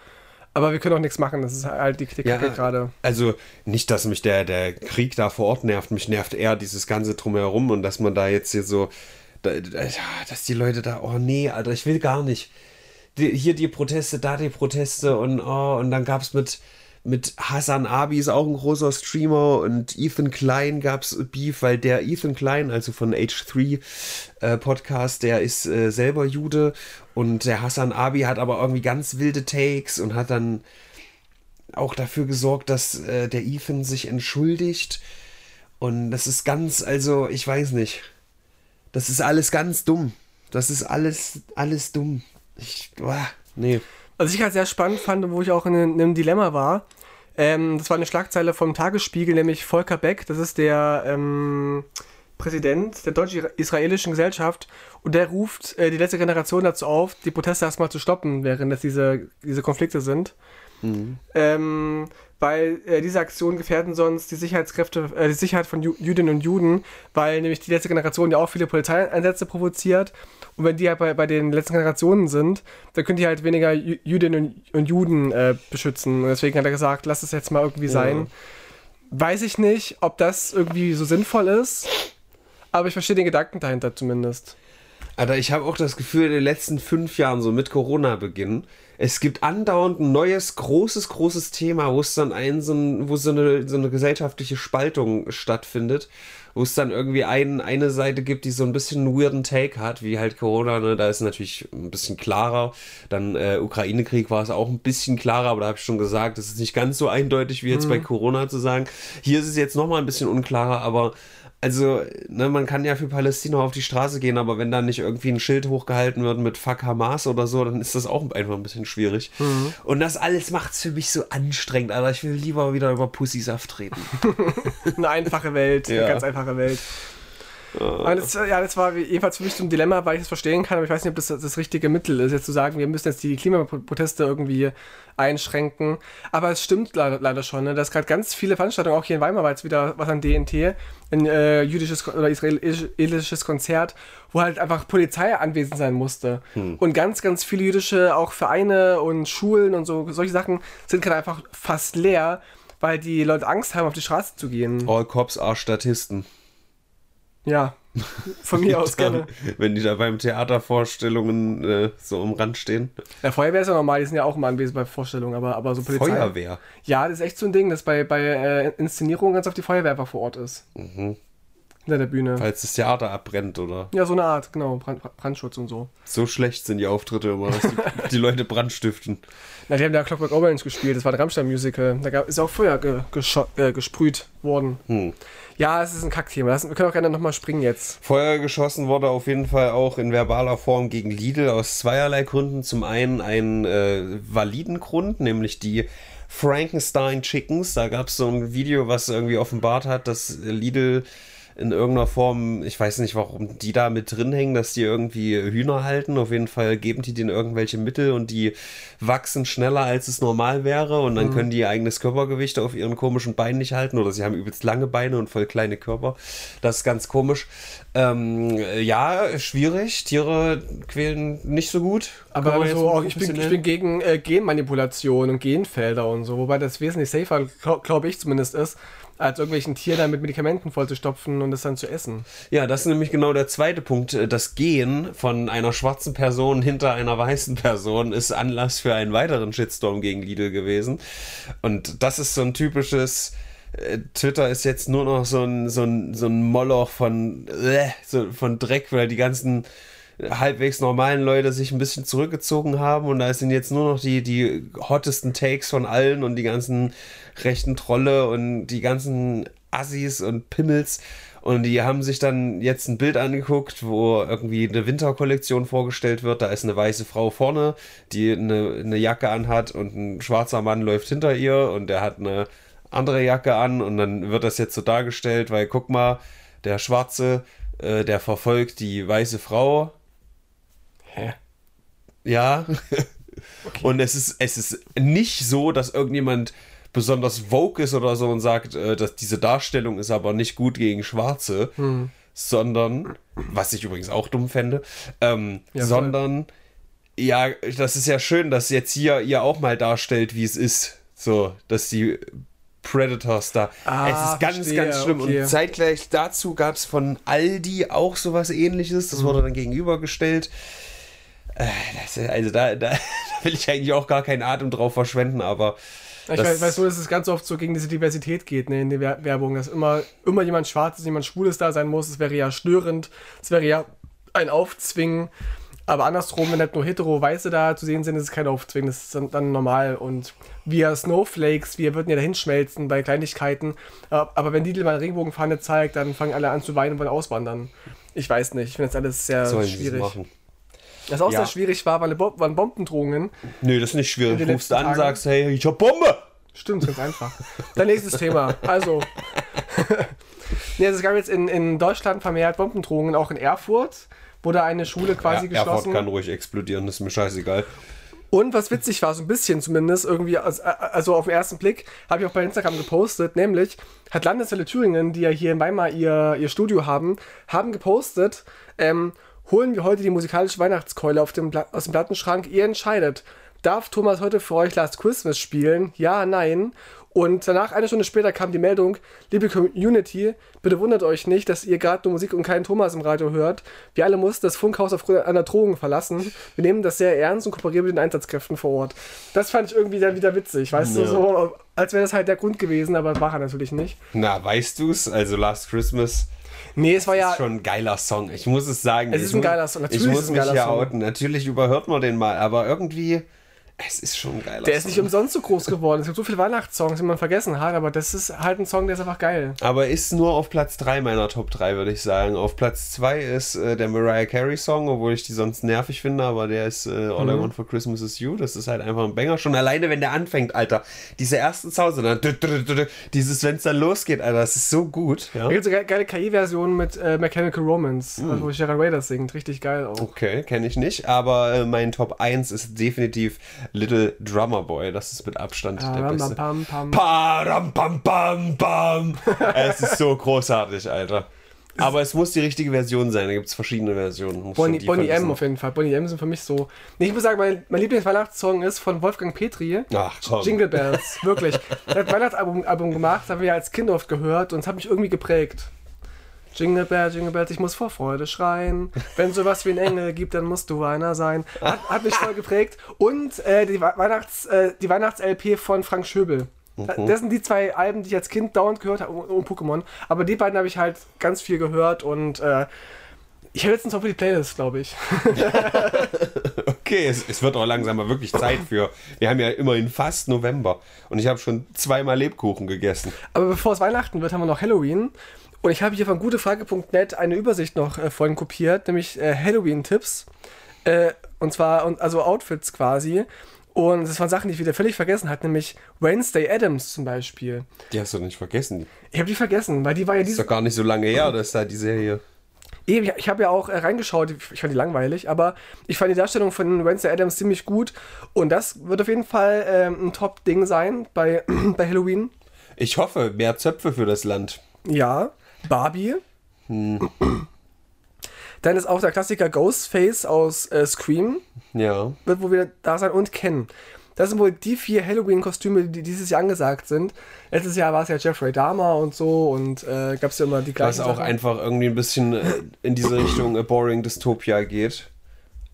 Aber wir können auch nichts machen. Das ist halt die, die Ja, gerade. Also nicht, dass mich der, der Krieg da vor Ort nervt, mich nervt eher dieses ganze Drumherum und dass man da jetzt hier so, dass die Leute da, oh nee, Alter, ich will gar nicht. Die, hier die Proteste, da die Proteste und oh, und dann gab es mit, mit Hassan Abi ist auch ein großer Streamer und Ethan Klein gab es Beef, weil der Ethan Klein, also von H3 äh, Podcast, der ist äh, selber Jude und der Hassan Abi hat aber irgendwie ganz wilde Takes und hat dann auch dafür gesorgt, dass äh, der Ethan sich entschuldigt. Und das ist ganz, also ich weiß nicht. Das ist alles ganz dumm. Das ist alles, alles dumm. Ich, boah, nee. Was ich halt sehr spannend fand wo ich auch in, in einem Dilemma war, ähm, das war eine Schlagzeile vom Tagesspiegel, nämlich Volker Beck, das ist der ähm, Präsident der deutsch-israelischen Gesellschaft und der ruft äh, die letzte Generation dazu auf, die Proteste erstmal zu stoppen, während es diese, diese Konflikte sind. Mhm. Ähm, weil äh, diese Aktionen gefährden sonst die Sicherheitskräfte, äh, die Sicherheit von Ju Jüdinnen und Juden, weil nämlich die letzte Generation ja auch viele Polizeieinsätze provoziert. Und wenn die halt bei, bei den letzten Generationen sind, dann können die halt weniger Jü Jüdinnen und, und Juden äh, beschützen. Und deswegen hat er gesagt, lass es jetzt mal irgendwie sein. Ja. Weiß ich nicht, ob das irgendwie so sinnvoll ist, aber ich verstehe den Gedanken dahinter zumindest. Alter, ich habe auch das Gefühl, in den letzten fünf Jahren, so mit Corona-Beginn, es gibt andauernd ein neues, großes, großes Thema, wo es dann ein, so, ein, wo so eine, so eine gesellschaftliche Spaltung stattfindet, wo es dann irgendwie ein, eine Seite gibt, die so ein bisschen einen weirden Take hat, wie halt Corona, ne? da ist natürlich ein bisschen klarer. Dann äh, Ukraine-Krieg war es auch ein bisschen klarer, aber da habe ich schon gesagt, es ist nicht ganz so eindeutig wie jetzt mhm. bei Corona zu sagen. Hier ist es jetzt nochmal ein bisschen unklarer, aber also, ne, man kann ja für Palästina auf die Straße gehen, aber wenn da nicht irgendwie ein Schild hochgehalten wird mit Fuck Hamas oder so, dann ist das auch einfach ein bisschen schwierig. Mhm. Und das alles macht es für mich so anstrengend, Alter. Ich will lieber wieder über Pussysaft reden. eine einfache Welt, ja. eine ganz einfache Welt. Ja. Das, ja, das war jedenfalls für mich so ein Dilemma, weil ich das verstehen kann, aber ich weiß nicht, ob das das richtige Mittel ist, jetzt zu sagen, wir müssen jetzt die Klimaproteste irgendwie einschränken. Aber es stimmt leider, leider schon, ne? dass gerade ganz viele Veranstaltungen, auch hier in Weimar war jetzt wieder was an DNT, ein äh, jüdisches oder israelisches Konzert, wo halt einfach Polizei anwesend sein musste. Hm. Und ganz, ganz viele jüdische, auch Vereine und Schulen und so, solche Sachen sind gerade einfach fast leer, weil die Leute Angst haben, auf die Straße zu gehen. All Cops are Statisten. Ja, von mir aus gerne. Wenn die da beim Theatervorstellungen äh, so am Rand stehen. Ja, Feuerwehr ist ja normal, die sind ja auch immer anwesend bei Vorstellungen, aber, aber so Polizei. Feuerwehr? Ja, das ist echt so ein Ding, dass bei, bei äh, Inszenierungen ganz oft die Feuerwehr einfach vor Ort ist. Mhm. Hinter der Bühne. Falls das Theater abbrennt, oder? Ja, so eine Art, genau. Brand, Brandschutz und so. So schlecht sind die Auftritte immer, dass die, die Leute Brand stiften. Na, die haben da Clockwork Orange gespielt, das war ein Rammstein-Musical. Da ist auch Feuer ge, äh, gesprüht worden. Hm. Ja, es ist ein Kackthema. Wir können auch gerne nochmal springen jetzt. Feuer geschossen wurde auf jeden Fall auch in verbaler Form gegen Lidl aus zweierlei Gründen. Zum einen einen äh, validen Grund, nämlich die Frankenstein Chickens. Da gab es so ein Video, was irgendwie offenbart hat, dass Lidl in irgendeiner Form, ich weiß nicht, warum die da mit drin hängen, dass die irgendwie Hühner halten. Auf jeden Fall geben die denen irgendwelche Mittel und die wachsen schneller, als es normal wäre. Und dann mhm. können die ihr eigenes Körpergewicht auf ihren komischen Beinen nicht halten. Oder sie haben übelst lange Beine und voll kleine Körper. Das ist ganz komisch. Ähm, ja, schwierig. Tiere quälen nicht so gut. Aber also auch, ich, bin, ich bin gegen äh, Genmanipulation und Genfelder und so. Wobei das wesentlich safer, glaube glaub ich zumindest, ist als irgendwelchen Tier dann mit Medikamenten vollzustopfen und es dann zu essen. Ja, das ist nämlich genau der zweite Punkt. Das Gehen von einer schwarzen Person hinter einer weißen Person ist Anlass für einen weiteren Shitstorm gegen Lidl gewesen. Und das ist so ein typisches. Äh, Twitter ist jetzt nur noch so ein, so ein, so ein Moloch von, äh, so von Dreck, weil die ganzen halbwegs normalen Leute sich ein bisschen zurückgezogen haben und da sind jetzt nur noch die, die hottesten Takes von allen und die ganzen rechten Trolle und die ganzen Assis und Pimmels und die haben sich dann jetzt ein Bild angeguckt, wo irgendwie eine Winterkollektion vorgestellt wird. Da ist eine weiße Frau vorne, die eine, eine Jacke anhat und ein schwarzer Mann läuft hinter ihr und der hat eine andere Jacke an und dann wird das jetzt so dargestellt, weil guck mal, der Schwarze, äh, der verfolgt die weiße Frau Hä? Ja. Okay. Und es ist, es ist nicht so, dass irgendjemand besonders woke ist oder so und sagt, äh, dass diese Darstellung ist aber nicht gut gegen Schwarze, hm. sondern, was ich übrigens auch dumm fände, ähm, ja, sondern, voll. ja, das ist ja schön, dass jetzt hier ihr auch mal darstellt, wie es ist. So, dass die Predators da. Ah, es ist ganz, verstehe, ganz schlimm. Okay. Und zeitgleich dazu gab es von Aldi auch sowas ähnliches. Das hm. wurde dann gegenübergestellt. Äh, also da, da, will ich eigentlich auch gar keinen Atem drauf verschwenden, aber. Ich weiß, weiß nur, dass es ganz oft so gegen diese Diversität geht ne, in der Werbung, dass immer, immer jemand Schwarzes, jemand Schwules da sein muss. Es wäre ja störend, es wäre ja ein Aufzwingen. Aber andersrum, wenn halt nur hetero-Weiße da zu sehen sind, ist es kein Aufzwingen, das ist dann, dann normal. Und wir Snowflakes, wir würden ja dahin schmelzen bei Kleinigkeiten. Aber wenn Lidl mal Regenbogenfahne zeigt, dann fangen alle an zu weinen und wollen auswandern. Ich weiß nicht, ich finde das alles sehr Sollen schwierig. machen. Was auch Ja. sehr schwierig war, waren, Bo waren Bombendrohungen. Nö, das ist nicht schwierig. Du rufst an, Tagen? sagst, hey, ich hab Bombe. Stimmt, ganz einfach. Dann nächstes Thema. Also. nee, also es gab jetzt in, in Deutschland vermehrt Bombendrohungen, auch in Erfurt wurde eine Schule quasi Ja, Erfurt geschlossen. kann ruhig explodieren, das ist mir scheißegal. Und was witzig war, so ein bisschen zumindest, irgendwie, als- also auf den ersten Blick, habe ich auch bei Instagram gepostet, nämlich hat Landeswelle Thüringen, die ja hier in Weimar ihr, ihr Studio haben, haben gepostet, ähm, holen wir heute die musikalische Weihnachtskeule aus dem Plattenschrank, ihr entscheidet. Darf Thomas heute für euch Last Christmas spielen? Ja, nein. Und danach, eine Stunde später, kam die Meldung, liebe Community, bitte wundert euch nicht, dass ihr gerade nur Musik und keinen Thomas im Radio hört. Wir alle mussten das Funkhaus aufgrund einer Drohung verlassen. Wir nehmen das sehr ernst und kooperieren mit den Einsatzkräften vor Ort. Das fand ich irgendwie dann wieder witzig, weißt du, Ja. so, als wäre das halt der Grund gewesen, aber war er natürlich nicht. Na, weißt du's? Also Last Christmas Nee, es war ja, ist schon ein geiler Song. Ich muss es sagen. Es ist ein geiler Song. Natürlich ich ist muss mich Song. outen. Natürlich überhört man den mal, aber irgendwie, es ist schon geiler der Song. ist nicht umsonst so groß geworden. Es gibt so viele Weihnachtssongs, die man vergessen hat, aber das ist halt ein Song, der ist einfach geil. Aber ist nur auf Platz 3 meiner Top 3, würde ich sagen. Auf Platz 2 ist äh, der Mariah Carey Song, obwohl ich die sonst nervig finde, aber der ist äh, All Mhm. I Want for Christmas is You. Das ist halt einfach ein Banger. Schon alleine, wenn der anfängt, Alter. Diese ersten Sounds, und dann dieses, wenn es dann losgeht, Alter, das ist so gut. Ja? Da gibt es eine geile KI-Version mit äh, Mechanical Romance, Mhm. wo Sharon Raiders singt. Richtig geil auch. Okay, kenne ich nicht, aber äh, mein Top 1 ist definitiv Little Drummer Boy. Das ist mit Abstand der Pam, beste. pam, pam. Param, pam, pam, pam. es ist so großartig, Alter. Aber es muss die richtige Version sein. Da gibt es verschiedene Versionen. Bonnie, Bonnie M auf jeden Fall. Bonnie M sind für mich so. Nee, ich muss sagen, mein, mein Lieblingsweihnachtssong ist von Wolfgang Petri. Ach komm. Jingle Bells, wirklich. Er hat ein Weihnachtsalbum Album gemacht, das haben wir ja als Kind oft gehört und es hat mich irgendwie geprägt. Jingle Bells, Jingle Bells, ich muss vor Freude schreien. Wenn sowas wie ein Engel gibt, dann musst du einer sein. Hat, hat mich voll geprägt. Und äh, die We- Weihnachts, äh, die Weihnachts-LP von Frank Schöbel. Da- Das sind die zwei Alben, die ich als Kind dauernd gehört habe, und, und Pokémon. Aber die beiden habe ich halt ganz viel gehört und äh, ich habe jetzt Song für die Playlist, glaube ich. Okay, es, es wird auch langsam mal wirklich Zeit für. Wir haben ja immerhin fast November und ich habe schon zweimal Lebkuchen gegessen. Aber bevor es Weihnachten wird, haben wir noch Halloween. Und ich habe hier von gutefrage.net eine Übersicht noch äh, vorhin kopiert, nämlich äh, Halloween-Tipps. Äh, und zwar, und, also Outfits quasi. Und das waren Sachen, die ich wieder völlig vergessen hatte, nämlich Wednesday Adams zum Beispiel. Die hast du nicht vergessen. Ich habe die vergessen, weil die war ja Ist diese. doch gar nicht so lange her, dass da die Serie. Eben, ich habe ja auch äh, reingeschaut, ich ich fand die langweilig, aber ich fand die Darstellung von Wednesday Adams ziemlich gut. Und das wird auf jeden Fall ähm, ein Top-Ding sein bei, bei Halloween. Ich hoffe, mehr Zöpfe für das Land. Ja, Barbie. Dann ist auch der Klassiker Ghostface aus äh, Scream, Ja. wird wohl wieder da sein und Ken. Das sind wohl die vier Halloween-Kostüme, die dieses Jahr angesagt sind. Letztes Jahr war es ja Jeffrey Dahmer und so und äh, gab es ja immer die Was gleichen auch Sachen. einfach irgendwie ein bisschen äh, in diese Richtung äh, Boring Dystopia geht.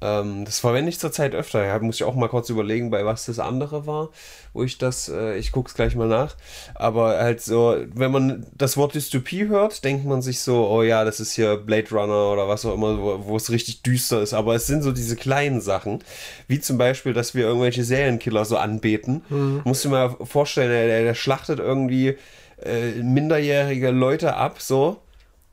Ähm, das verwende ich zurzeit öfter. Ja, muss ich auch mal kurz überlegen, bei was das andere war, wo ich das, äh, ich gucke es gleich mal nach. Aber halt so, wenn man das Wort Dystopie hört, denkt man sich so, oh ja, das ist hier Blade Runner oder was auch immer, wo, wo es richtig düster ist. Aber es sind so diese kleinen Sachen, wie zum Beispiel, dass wir irgendwelche Serienkiller so anbeten. Mhm. Musst du mal vorstellen, der, der, der schlachtet irgendwie äh, minderjährige Leute ab, so,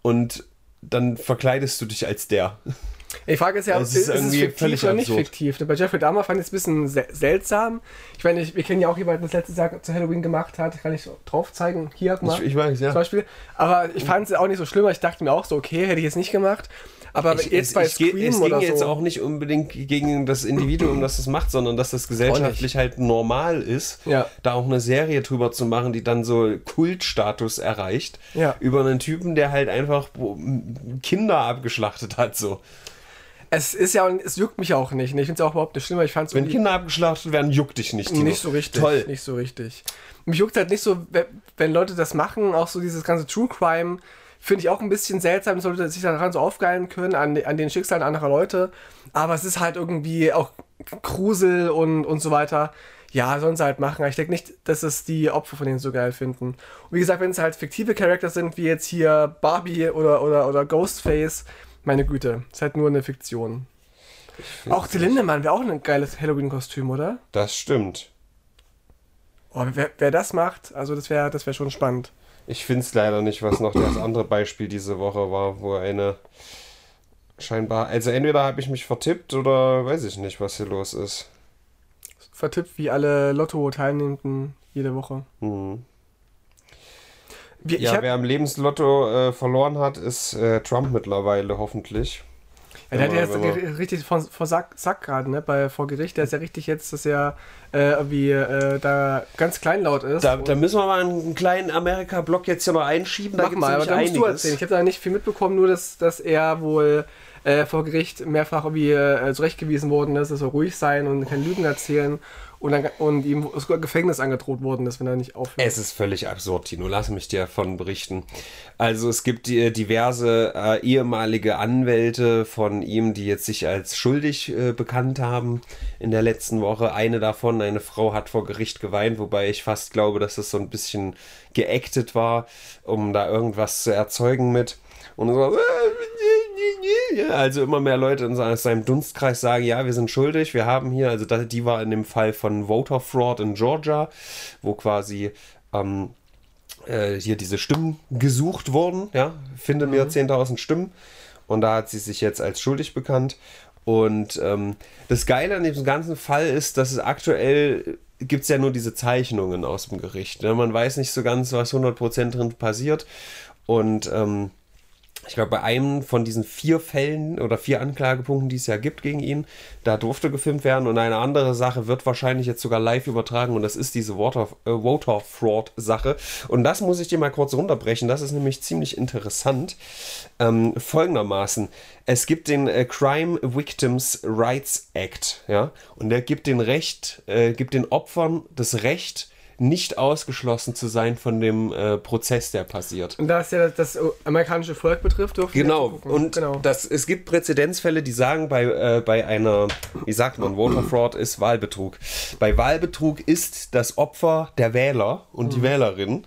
und dann verkleidest du dich als der. Die Frage ist ja, Es ist, ist es fiktiv oder nicht absurd. fiktiv? Bei Jeffrey Dahmer fand ich es ein bisschen se seltsam. Ich meine, ich, wir kennen ja auch jemanden, der das letztes Jahr zu Halloween gemacht hat. Kann ich so drauf zeigen? Hier, mal. Ich, ich weiß, ja. Zum Beispiel. Aber ich fand es auch nicht so schlimm. Ich dachte mir auch so, okay, hätte ich jetzt nicht gemacht. Aber Ich, jetzt es, bei ich, Scream es ging oder jetzt so. auch nicht unbedingt gegen das Individuum, das das macht, sondern dass das gesellschaftlich halt normal ist, Ja. da auch eine Serie drüber zu machen, die dann so Kultstatus erreicht, Ja. über einen Typen, der halt einfach Kinder abgeschlachtet hat, so. Es ist ja, es juckt mich auch nicht. Ich finde es auch überhaupt nicht schlimm, aber ich fand es Wenn Kinder abgeschlachtet werden, juckt dich nicht. Tino. nicht so richtig. Toll. Nicht so richtig. Mich juckt halt nicht so, we- wenn Leute das machen, auch so dieses ganze True Crime, finde ich auch ein bisschen seltsam, sollte sich daran so aufgeilen können, an, an den Schicksalen anderer Leute. Aber es ist halt irgendwie auch Grusel und, und so weiter. Ja, sollen sie halt machen. Ich denke nicht, dass es die Opfer von denen so geil finden. Und wie gesagt, wenn es halt fiktive Charakter sind, wie jetzt hier Barbie oder, oder, oder Ghostface, meine Güte, ist halt nur eine Fiktion. Auch Lindemann wäre auch ein geiles Halloween-Kostüm, oder? Das stimmt. Oh, wer, wer das macht, also das wäre das wär schon spannend. Ich finde es leider nicht, was noch das andere Beispiel diese Woche war, wo eine scheinbar. Also entweder habe ich mich vertippt oder weiß ich nicht, was hier los ist. Vertippt wie alle Lotto-Teilnehmenden jede Woche. Mhm. Wir, Ja, hab, wer am Lebenslotto äh, verloren hat, ist äh, Trump mittlerweile, hoffentlich. ja, der hat ja jetzt man- richtig vor, vor Sack, Sack gerade, ne, bei, vor Gericht. Der ist ja richtig jetzt, dass er äh, irgendwie äh, da ganz kleinlaut ist. Da, da müssen wir mal einen kleinen Amerika-Block jetzt hier noch einschieben. Da Mach gibt's mal, aber da musst du erzählen. Ich habe da nicht viel mitbekommen, nur dass, dass er wohl äh, vor Gericht mehrfach irgendwie äh, zurechtgewiesen worden ist, er soll ruhig sein und keine Lügen erzählen und, dann, und ihm sogar Gefängnis angedroht worden ist, wenn er nicht aufhört. Es ist völlig absurd, Tino. Lass mich dir davon berichten. Also es gibt äh, diverse äh, ehemalige Anwälte von ihm, die jetzt sich als schuldig äh, bekannt haben in der letzten Woche. Eine davon, eine Frau, hat vor Gericht geweint, wobei ich fast glaube, dass das so ein bisschen geactet war, um da irgendwas zu erzeugen mit. Und so, also immer mehr Leute in seinem Dunstkreis sagen, ja, wir sind schuldig, wir haben hier, also die war in dem Fall von Voter Fraud in Georgia, wo quasi ähm, äh, hier diese Stimmen gesucht wurden, ja, finde mir 10.000 Stimmen und da hat sie sich jetzt als schuldig bekannt und ähm, das Geile an diesem ganzen Fall ist, dass es aktuell gibt es ja nur diese Zeichnungen aus dem Gericht. Ne? Man weiß nicht so ganz, was 100% drin passiert und ähm, ich glaube, bei einem von diesen vier Fällen oder vier Anklagepunkten, die es ja gibt gegen ihn, da durfte gefilmt werden und eine andere Sache wird wahrscheinlich jetzt sogar live übertragen und das ist diese Water, äh, Voter Fraud Sache. Und das muss ich dir mal kurz runterbrechen, das ist nämlich ziemlich interessant. Ähm, folgendermaßen, es gibt den äh, Crime Victims Rights Act, ja, und der gibt den Recht, äh, gibt den Opfern das Recht, nicht ausgeschlossen zu sein von dem äh, Prozess, der passiert. Und da es ja das amerikanische Volk betrifft, dürfen wir Genau, zugucken. und genau. das, es gibt Präzedenzfälle, die sagen, bei, äh, bei einer, wie sagt man, Voter Fraud ist Wahlbetrug. Bei Wahlbetrug ist das Opfer der Wähler und die Wählerin.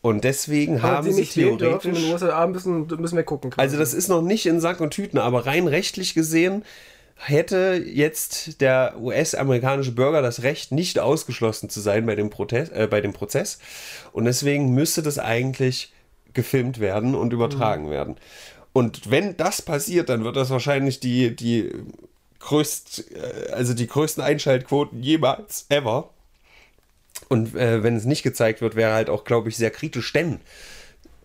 Und deswegen Aber haben die sie nicht dürfen theoretisch. USA müssen, müssen wir gucken. quasi. Also das ist noch nicht in Sack und Tüten, aber rein rechtlich gesehen hätte jetzt der US-amerikanische Bürger das Recht, nicht ausgeschlossen zu sein bei dem, Protest, äh, bei dem Prozess. Und deswegen müsste das eigentlich gefilmt werden und übertragen werden. Und wenn das passiert, dann wird das wahrscheinlich die, die größt, äh, also die größten Einschaltquoten jemals ever. Und äh, wenn es nicht gezeigt wird, wäre halt auch, glaube ich, sehr kritisch, denn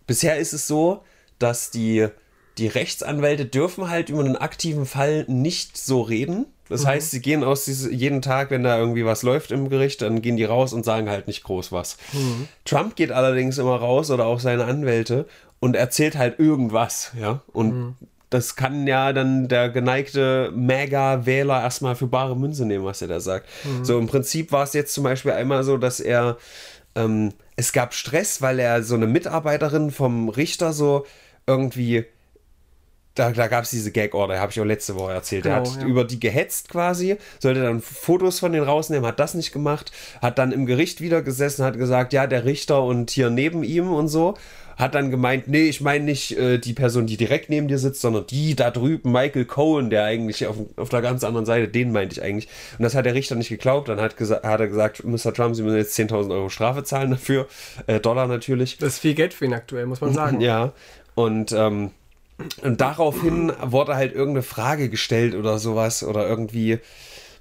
bisher ist es so, dass die, die Rechtsanwälte dürfen halt über einen aktiven Fall nicht so reden. Das heißt, sie gehen aus diese, jeden Tag, wenn da irgendwie was läuft im Gericht, dann gehen die raus und sagen halt nicht groß was. Trump geht allerdings immer raus oder auch seine Anwälte und erzählt halt irgendwas, ja. Und das kann ja dann der geneigte Mega-Wähler erstmal für bare Münze nehmen, was er da sagt. So im Prinzip war es jetzt zum Beispiel einmal so, dass er ähm, es gab Stress, weil er so eine Mitarbeiterin vom Richter so irgendwie da, da gab es diese Gag-Order, habe ich auch letzte Woche erzählt. er Genau, hat ja. über die gehetzt quasi, sollte dann Fotos von denen rausnehmen, hat das nicht gemacht, hat dann im Gericht wieder gesessen, hat gesagt, ja, der Richter und hier neben ihm und so. Hat dann gemeint, nee, ich meine nicht äh, die Person, die direkt neben dir sitzt, sondern die da drüben, Michael Cohen, der eigentlich auf, auf der ganz anderen Seite, den meinte ich eigentlich. Und das hat der Richter nicht geglaubt. Dann hat, hat er gesagt, Mr. Trump, Sie müssen jetzt 10.000 Euro Strafe zahlen dafür, äh, Dollar natürlich. das ist viel Geld für ihn aktuell, muss man sagen. Ja, und, ähm, und daraufhin wurde halt irgendeine Frage gestellt oder sowas oder irgendwie,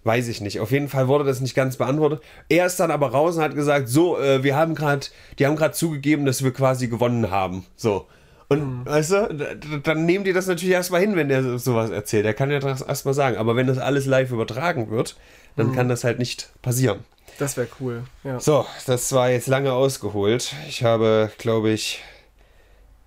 weiß ich nicht. Auf jeden Fall wurde das nicht ganz beantwortet. Er ist dann aber raus und hat gesagt, so, äh, wir haben gerade, die haben gerade zugegeben, dass wir quasi gewonnen haben. So. Und weißt du, dann nehmen die das natürlich erstmal hin, wenn der sowas erzählt. Er kann ja das erstmal sagen. Aber wenn das alles live übertragen wird, dann kann das halt nicht passieren. Das wäre cool. Ja. So, das war jetzt lange ausgeholt. Ich habe, glaube ich,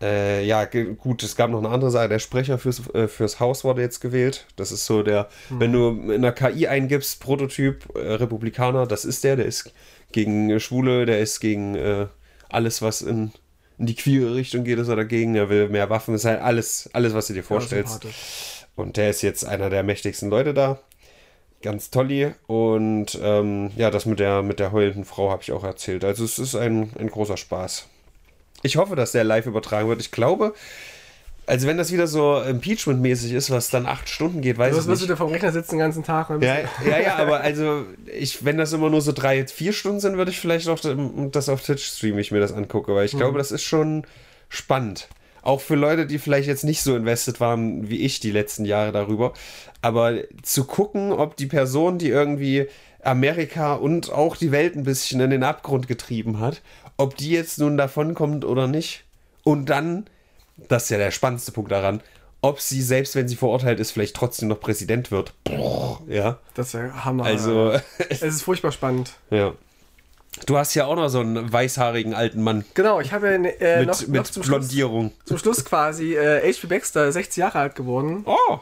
äh, ja, gut, es gab noch eine andere Sache. Der Sprecher fürs, äh, fürs Haus wurde jetzt gewählt. Das ist so der, wenn du in der KI eingibst, Prototyp äh, Republikaner, das ist der. Der ist gegen äh, Schwule, der ist gegen äh, alles, was in, in die queere Richtung geht, ist er dagegen. Er will mehr Waffen. Ist halt alles, alles was du dir vorstellst. Und der ist jetzt einer der mächtigsten Leute da. Ganz tolli. Und ähm, ja, das mit der, mit der heulenden Frau habe ich auch erzählt. Also es ist ein, ein großer Spaß. Ich hoffe, dass der live übertragen wird. Ich glaube, also wenn das wieder so Impeachment-mäßig ist, was dann acht Stunden geht, weiß Was ich wirst du nicht. da vom Rechner sitzen den ganzen Tag? und- Ja, ja, ja, aber also, ich, wenn das immer nur so drei, vier Stunden sind, würde ich vielleicht auch das auf Twitch streamen, ich mir das angucke, weil ich glaube, das ist schon spannend. Auch für Leute, die vielleicht jetzt nicht so invested waren wie ich die letzten Jahre darüber. Aber zu gucken, ob die Person, die irgendwie Amerika und auch die Welt ein bisschen in den Abgrund getrieben hat, ob die jetzt nun davonkommt oder nicht. Und dann, das ist ja der spannendste Punkt daran, ob sie, selbst wenn sie verurteilt ist, vielleicht trotzdem noch Präsident wird. Boah, ja. Das ist ja Hammer. Also, es ist furchtbar spannend. ja. Du hast ja auch noch so einen weißhaarigen alten Mann Genau, ich habe ja ne- äh, mit, noch, mit noch zum, Schluss, Blondierung. zum Schluss quasi äh, H.P. Baxter, 60 Jahre alt geworden. Oh,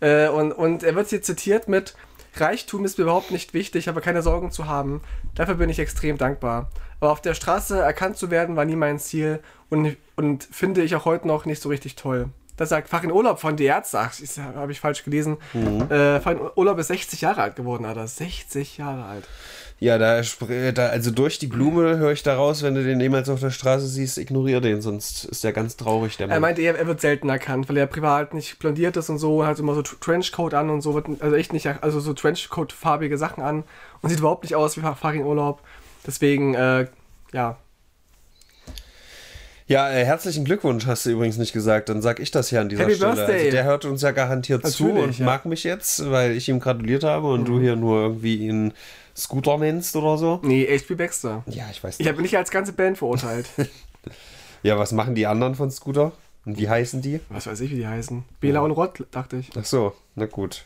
Äh, und, und er wird hier zitiert mit Reichtum ist mir überhaupt nicht wichtig, aber keine Sorgen zu haben. Dafür bin ich extrem dankbar. Aber auf der Straße erkannt zu werden, war nie mein Ziel und, und finde ich auch heute noch nicht so richtig toll. Das sagt Farin Urlaub von Die Ärzte. Ach, habe ich falsch gelesen. Äh, Farin Urlaub ist 60 Jahre alt geworden, Alter. 60 Jahre alt. Ja, da, da also durch die Blume höre ich da raus, wenn du den jemals auf der Straße siehst, ignorier den, sonst ist der ganz traurig, der Er Mann. meinte, er, er wird selten erkannt, weil er privat nicht blondiert ist und so, hat immer so Trenchcoat an und so, wird, also echt nicht, also so Trenchcoat-farbige Sachen an und sieht überhaupt nicht aus wie Farin Urlaub. Deswegen, äh, ja, Ja, äh, herzlichen Glückwunsch hast du übrigens nicht gesagt, dann sag ich das ja an dieser Happy Stelle. Birthday. Also der hört uns ja garantiert zu Natürlich, und ja. mag mich jetzt, weil ich ihm gratuliert habe und du hier nur irgendwie ihn Scooter nennst oder so. nee, HP Baxter. Ja, ich weiß Ich habe nicht als ganze Band verurteilt. Ja, was machen die anderen von Scooter? Und wie heißen die? Was weiß ich, wie die heißen. Bela und Rott, dachte ich. Ach so, na gut.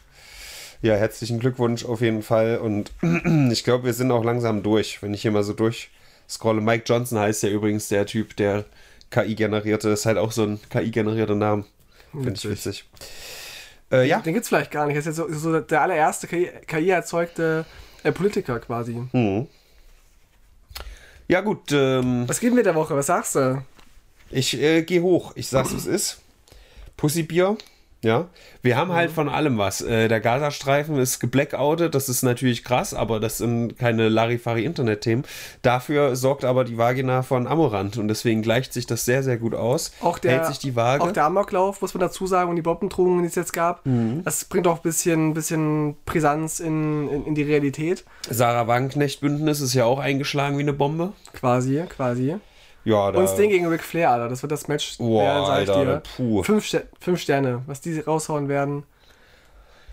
Ja, herzlichen Glückwunsch auf jeden Fall. Und ich glaube, wir sind auch langsam durch. Wenn ich hier mal so durchscrolle. Mike Johnson heißt ja übrigens der Typ, der KI generierte. Ist halt auch so ein KI-generierter Name. Finde ich Witzig. Äh, ja. Den gibt's vielleicht gar nicht. Das ist jetzt so, so der allererste KI-erzeugte äh, Politiker quasi. Hm. Ja, gut. Ähm, Was geben wir der Woche? Was sagst du? ich äh, gehe hoch. Ich sag's, wie es ist. Pussybier. Ja. Wir haben halt von allem was. Äh, der Gazastreifen ist geblackoutet. Das ist natürlich krass, aber das sind keine Larifari-Internet-Themen. Dafür sorgt aber die Vagina von Amorant und deswegen gleicht sich das sehr, sehr gut aus. Auch der, Hält sich die Waage. Auch der Amoklauf, muss man dazu sagen, und die Bombendrohungen, die es jetzt gab, Mhm. das bringt auch ein bisschen, bisschen Brisanz in, in, in die Realität. Sarah Wagenknecht-Bündnis ist ja auch eingeschlagen wie eine Bombe. Quasi, quasi. Ja, da. Und Sting gegen Ric Flair, Alter. Das wird das Match Boah, werden, sag ich Alter, dir. puh. Fünf, Ster fünf Sterne, was die raushauen werden.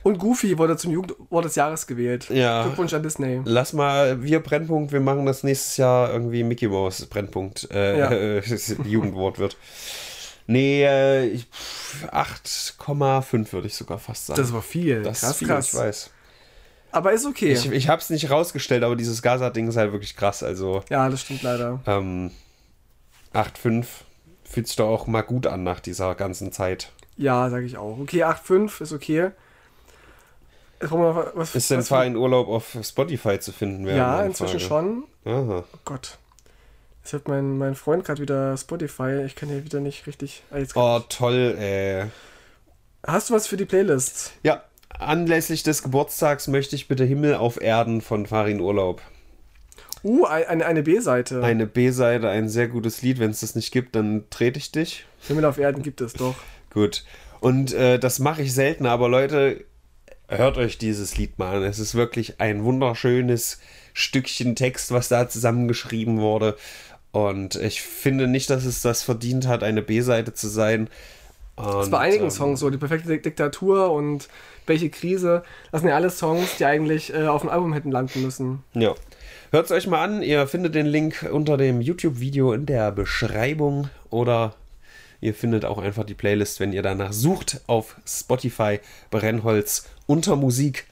Und Goofy wurde zum Jugendwort des Jahres gewählt. Ja. Glückwunsch an Disney. Lass mal, wir Brennpunkt, wir machen das nächstes Jahr irgendwie Mickey Mouse Brennpunkt, äh, Ja. äh, Jugendwort wird. Nee, äh, ich- pff, 8,5 würde ich sogar fast sagen. Das war viel. Das krass, ist viel, krass. ich weiß. Aber ist okay. Ich, ich habe es nicht rausgestellt, aber dieses Gaza-Ding ist halt wirklich krass. Also ja, das stimmt leider. ähm, 8,5 fühlt sich doch auch mal gut an nach dieser ganzen Zeit. Ja, sage ich auch. Okay, 8,5 ist okay. Noch was, Ist denn zwar in Urlaub auf Spotify zu finden? Ja, inzwischen schon. Aha. Oh Gott. Jetzt hat mein, mein Freund gerade wieder Spotify. Ich kann hier wieder nicht richtig. Ah, jetzt Oh, toll, ey. Hast du was für die Playlist? Ja, anlässlich des Geburtstags möchte ich bitte Himmel auf Erden von Farin Urlaub. Uh, ein- eine, eine B-Seite. Eine B-Seite, ein sehr gutes Lied. Wenn es das nicht gibt, dann trete ich dich. Himmel auf Erden gibt es doch. Gut. Und äh, das mache ich selten, aber Leute, hört euch dieses Lied mal an. Es ist wirklich ein wunderschönes Stückchen Text, was da zusammengeschrieben wurde. Und ich finde nicht, dass es das verdient hat, eine B-Seite zu sein. Das ist Und, bei einigen ähm, Songs so. Die perfekte Dik- Diktatur und welche Krise. Das sind ja alles Songs, die eigentlich äh, auf dem Album hätten landen müssen. Ja. Hört es euch mal an. Ihr findet den Link unter dem YouTube-Video in der Beschreibung oder ihr findet auch einfach die Playlist, wenn ihr danach sucht auf Spotify Brennholz unter Musik.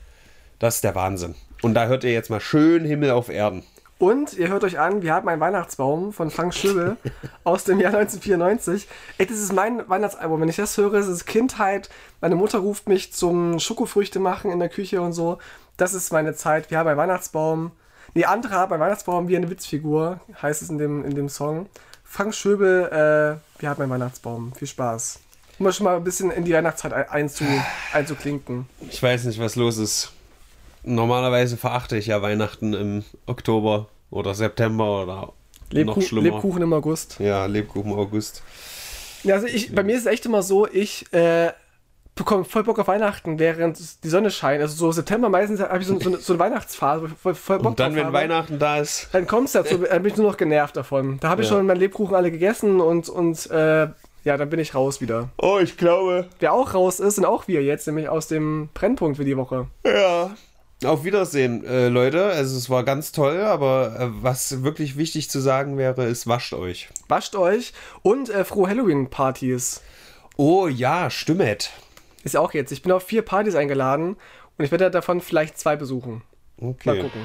Das ist der Wahnsinn. Und da hört ihr jetzt mal schön Himmel auf Erden. Und ihr hört euch an, wir haben einen Weihnachtsbaum von Frank Schöbel aus dem Jahr 1994. Ey, das ist mein Weihnachtsalbum. Wenn ich das höre, ist es Kindheit. Meine Mutter ruft mich zum Schokofrüchte machen in der Küche und so. Das ist meine Zeit. Wir haben einen Weihnachtsbaum. Nee, andere haben einen Weihnachtsbaum wie eine Witzfigur, heißt es in dem, in dem Song. Frank Schöbel, äh, wir haben einen Weihnachtsbaum. Viel Spaß. Um mal schon mal ein bisschen in die Weihnachtszeit ein- einzu, einzuklinken. Ich weiß nicht, was los ist. Normalerweise verachte ich ja Weihnachten im Oktober oder September oder noch Lebkuchen, schlimmer. Lebkuchen im August. Ja, Lebkuchen August. Ja, also ich, bei mir ist es echt immer so, ich äh, bekomme voll Bock auf Weihnachten, während die Sonne scheint. Also so September meistens habe ich so, so, eine- so eine Weihnachtsphase, wo ich voll, voll Bock Und dann, wenn habe. Weihnachten da ist, Dann kommt es dazu, dann bin ich nur noch genervt davon. Da habe ich Ja. schon meinen Lebkuchen alle gegessen und, und äh, Ja, dann bin ich raus wieder. Oh, ich glaube. Wer auch raus ist, sind auch wir jetzt, nämlich aus dem Brennpunkt für die Woche. Ja. Auf Wiedersehen, äh, Leute. Also es war ganz toll, aber äh, was wirklich wichtig zu sagen wäre, ist, wascht euch. Wascht euch und äh, frohe Halloween-Partys. Oh ja, stimmet. Ist ja auch jetzt. Ich bin auf vier Partys eingeladen und ich werde davon vielleicht zwei besuchen. Okay. Mal gucken.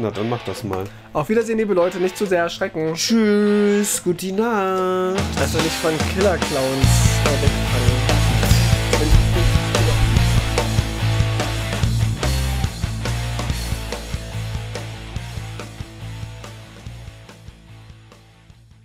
Na, dann mach das mal. Auf Wiedersehen, liebe Leute. Nicht zu sehr erschrecken. Tschüss, gute Nacht. Wir nicht von Killer-Clowns äh, wegfangen.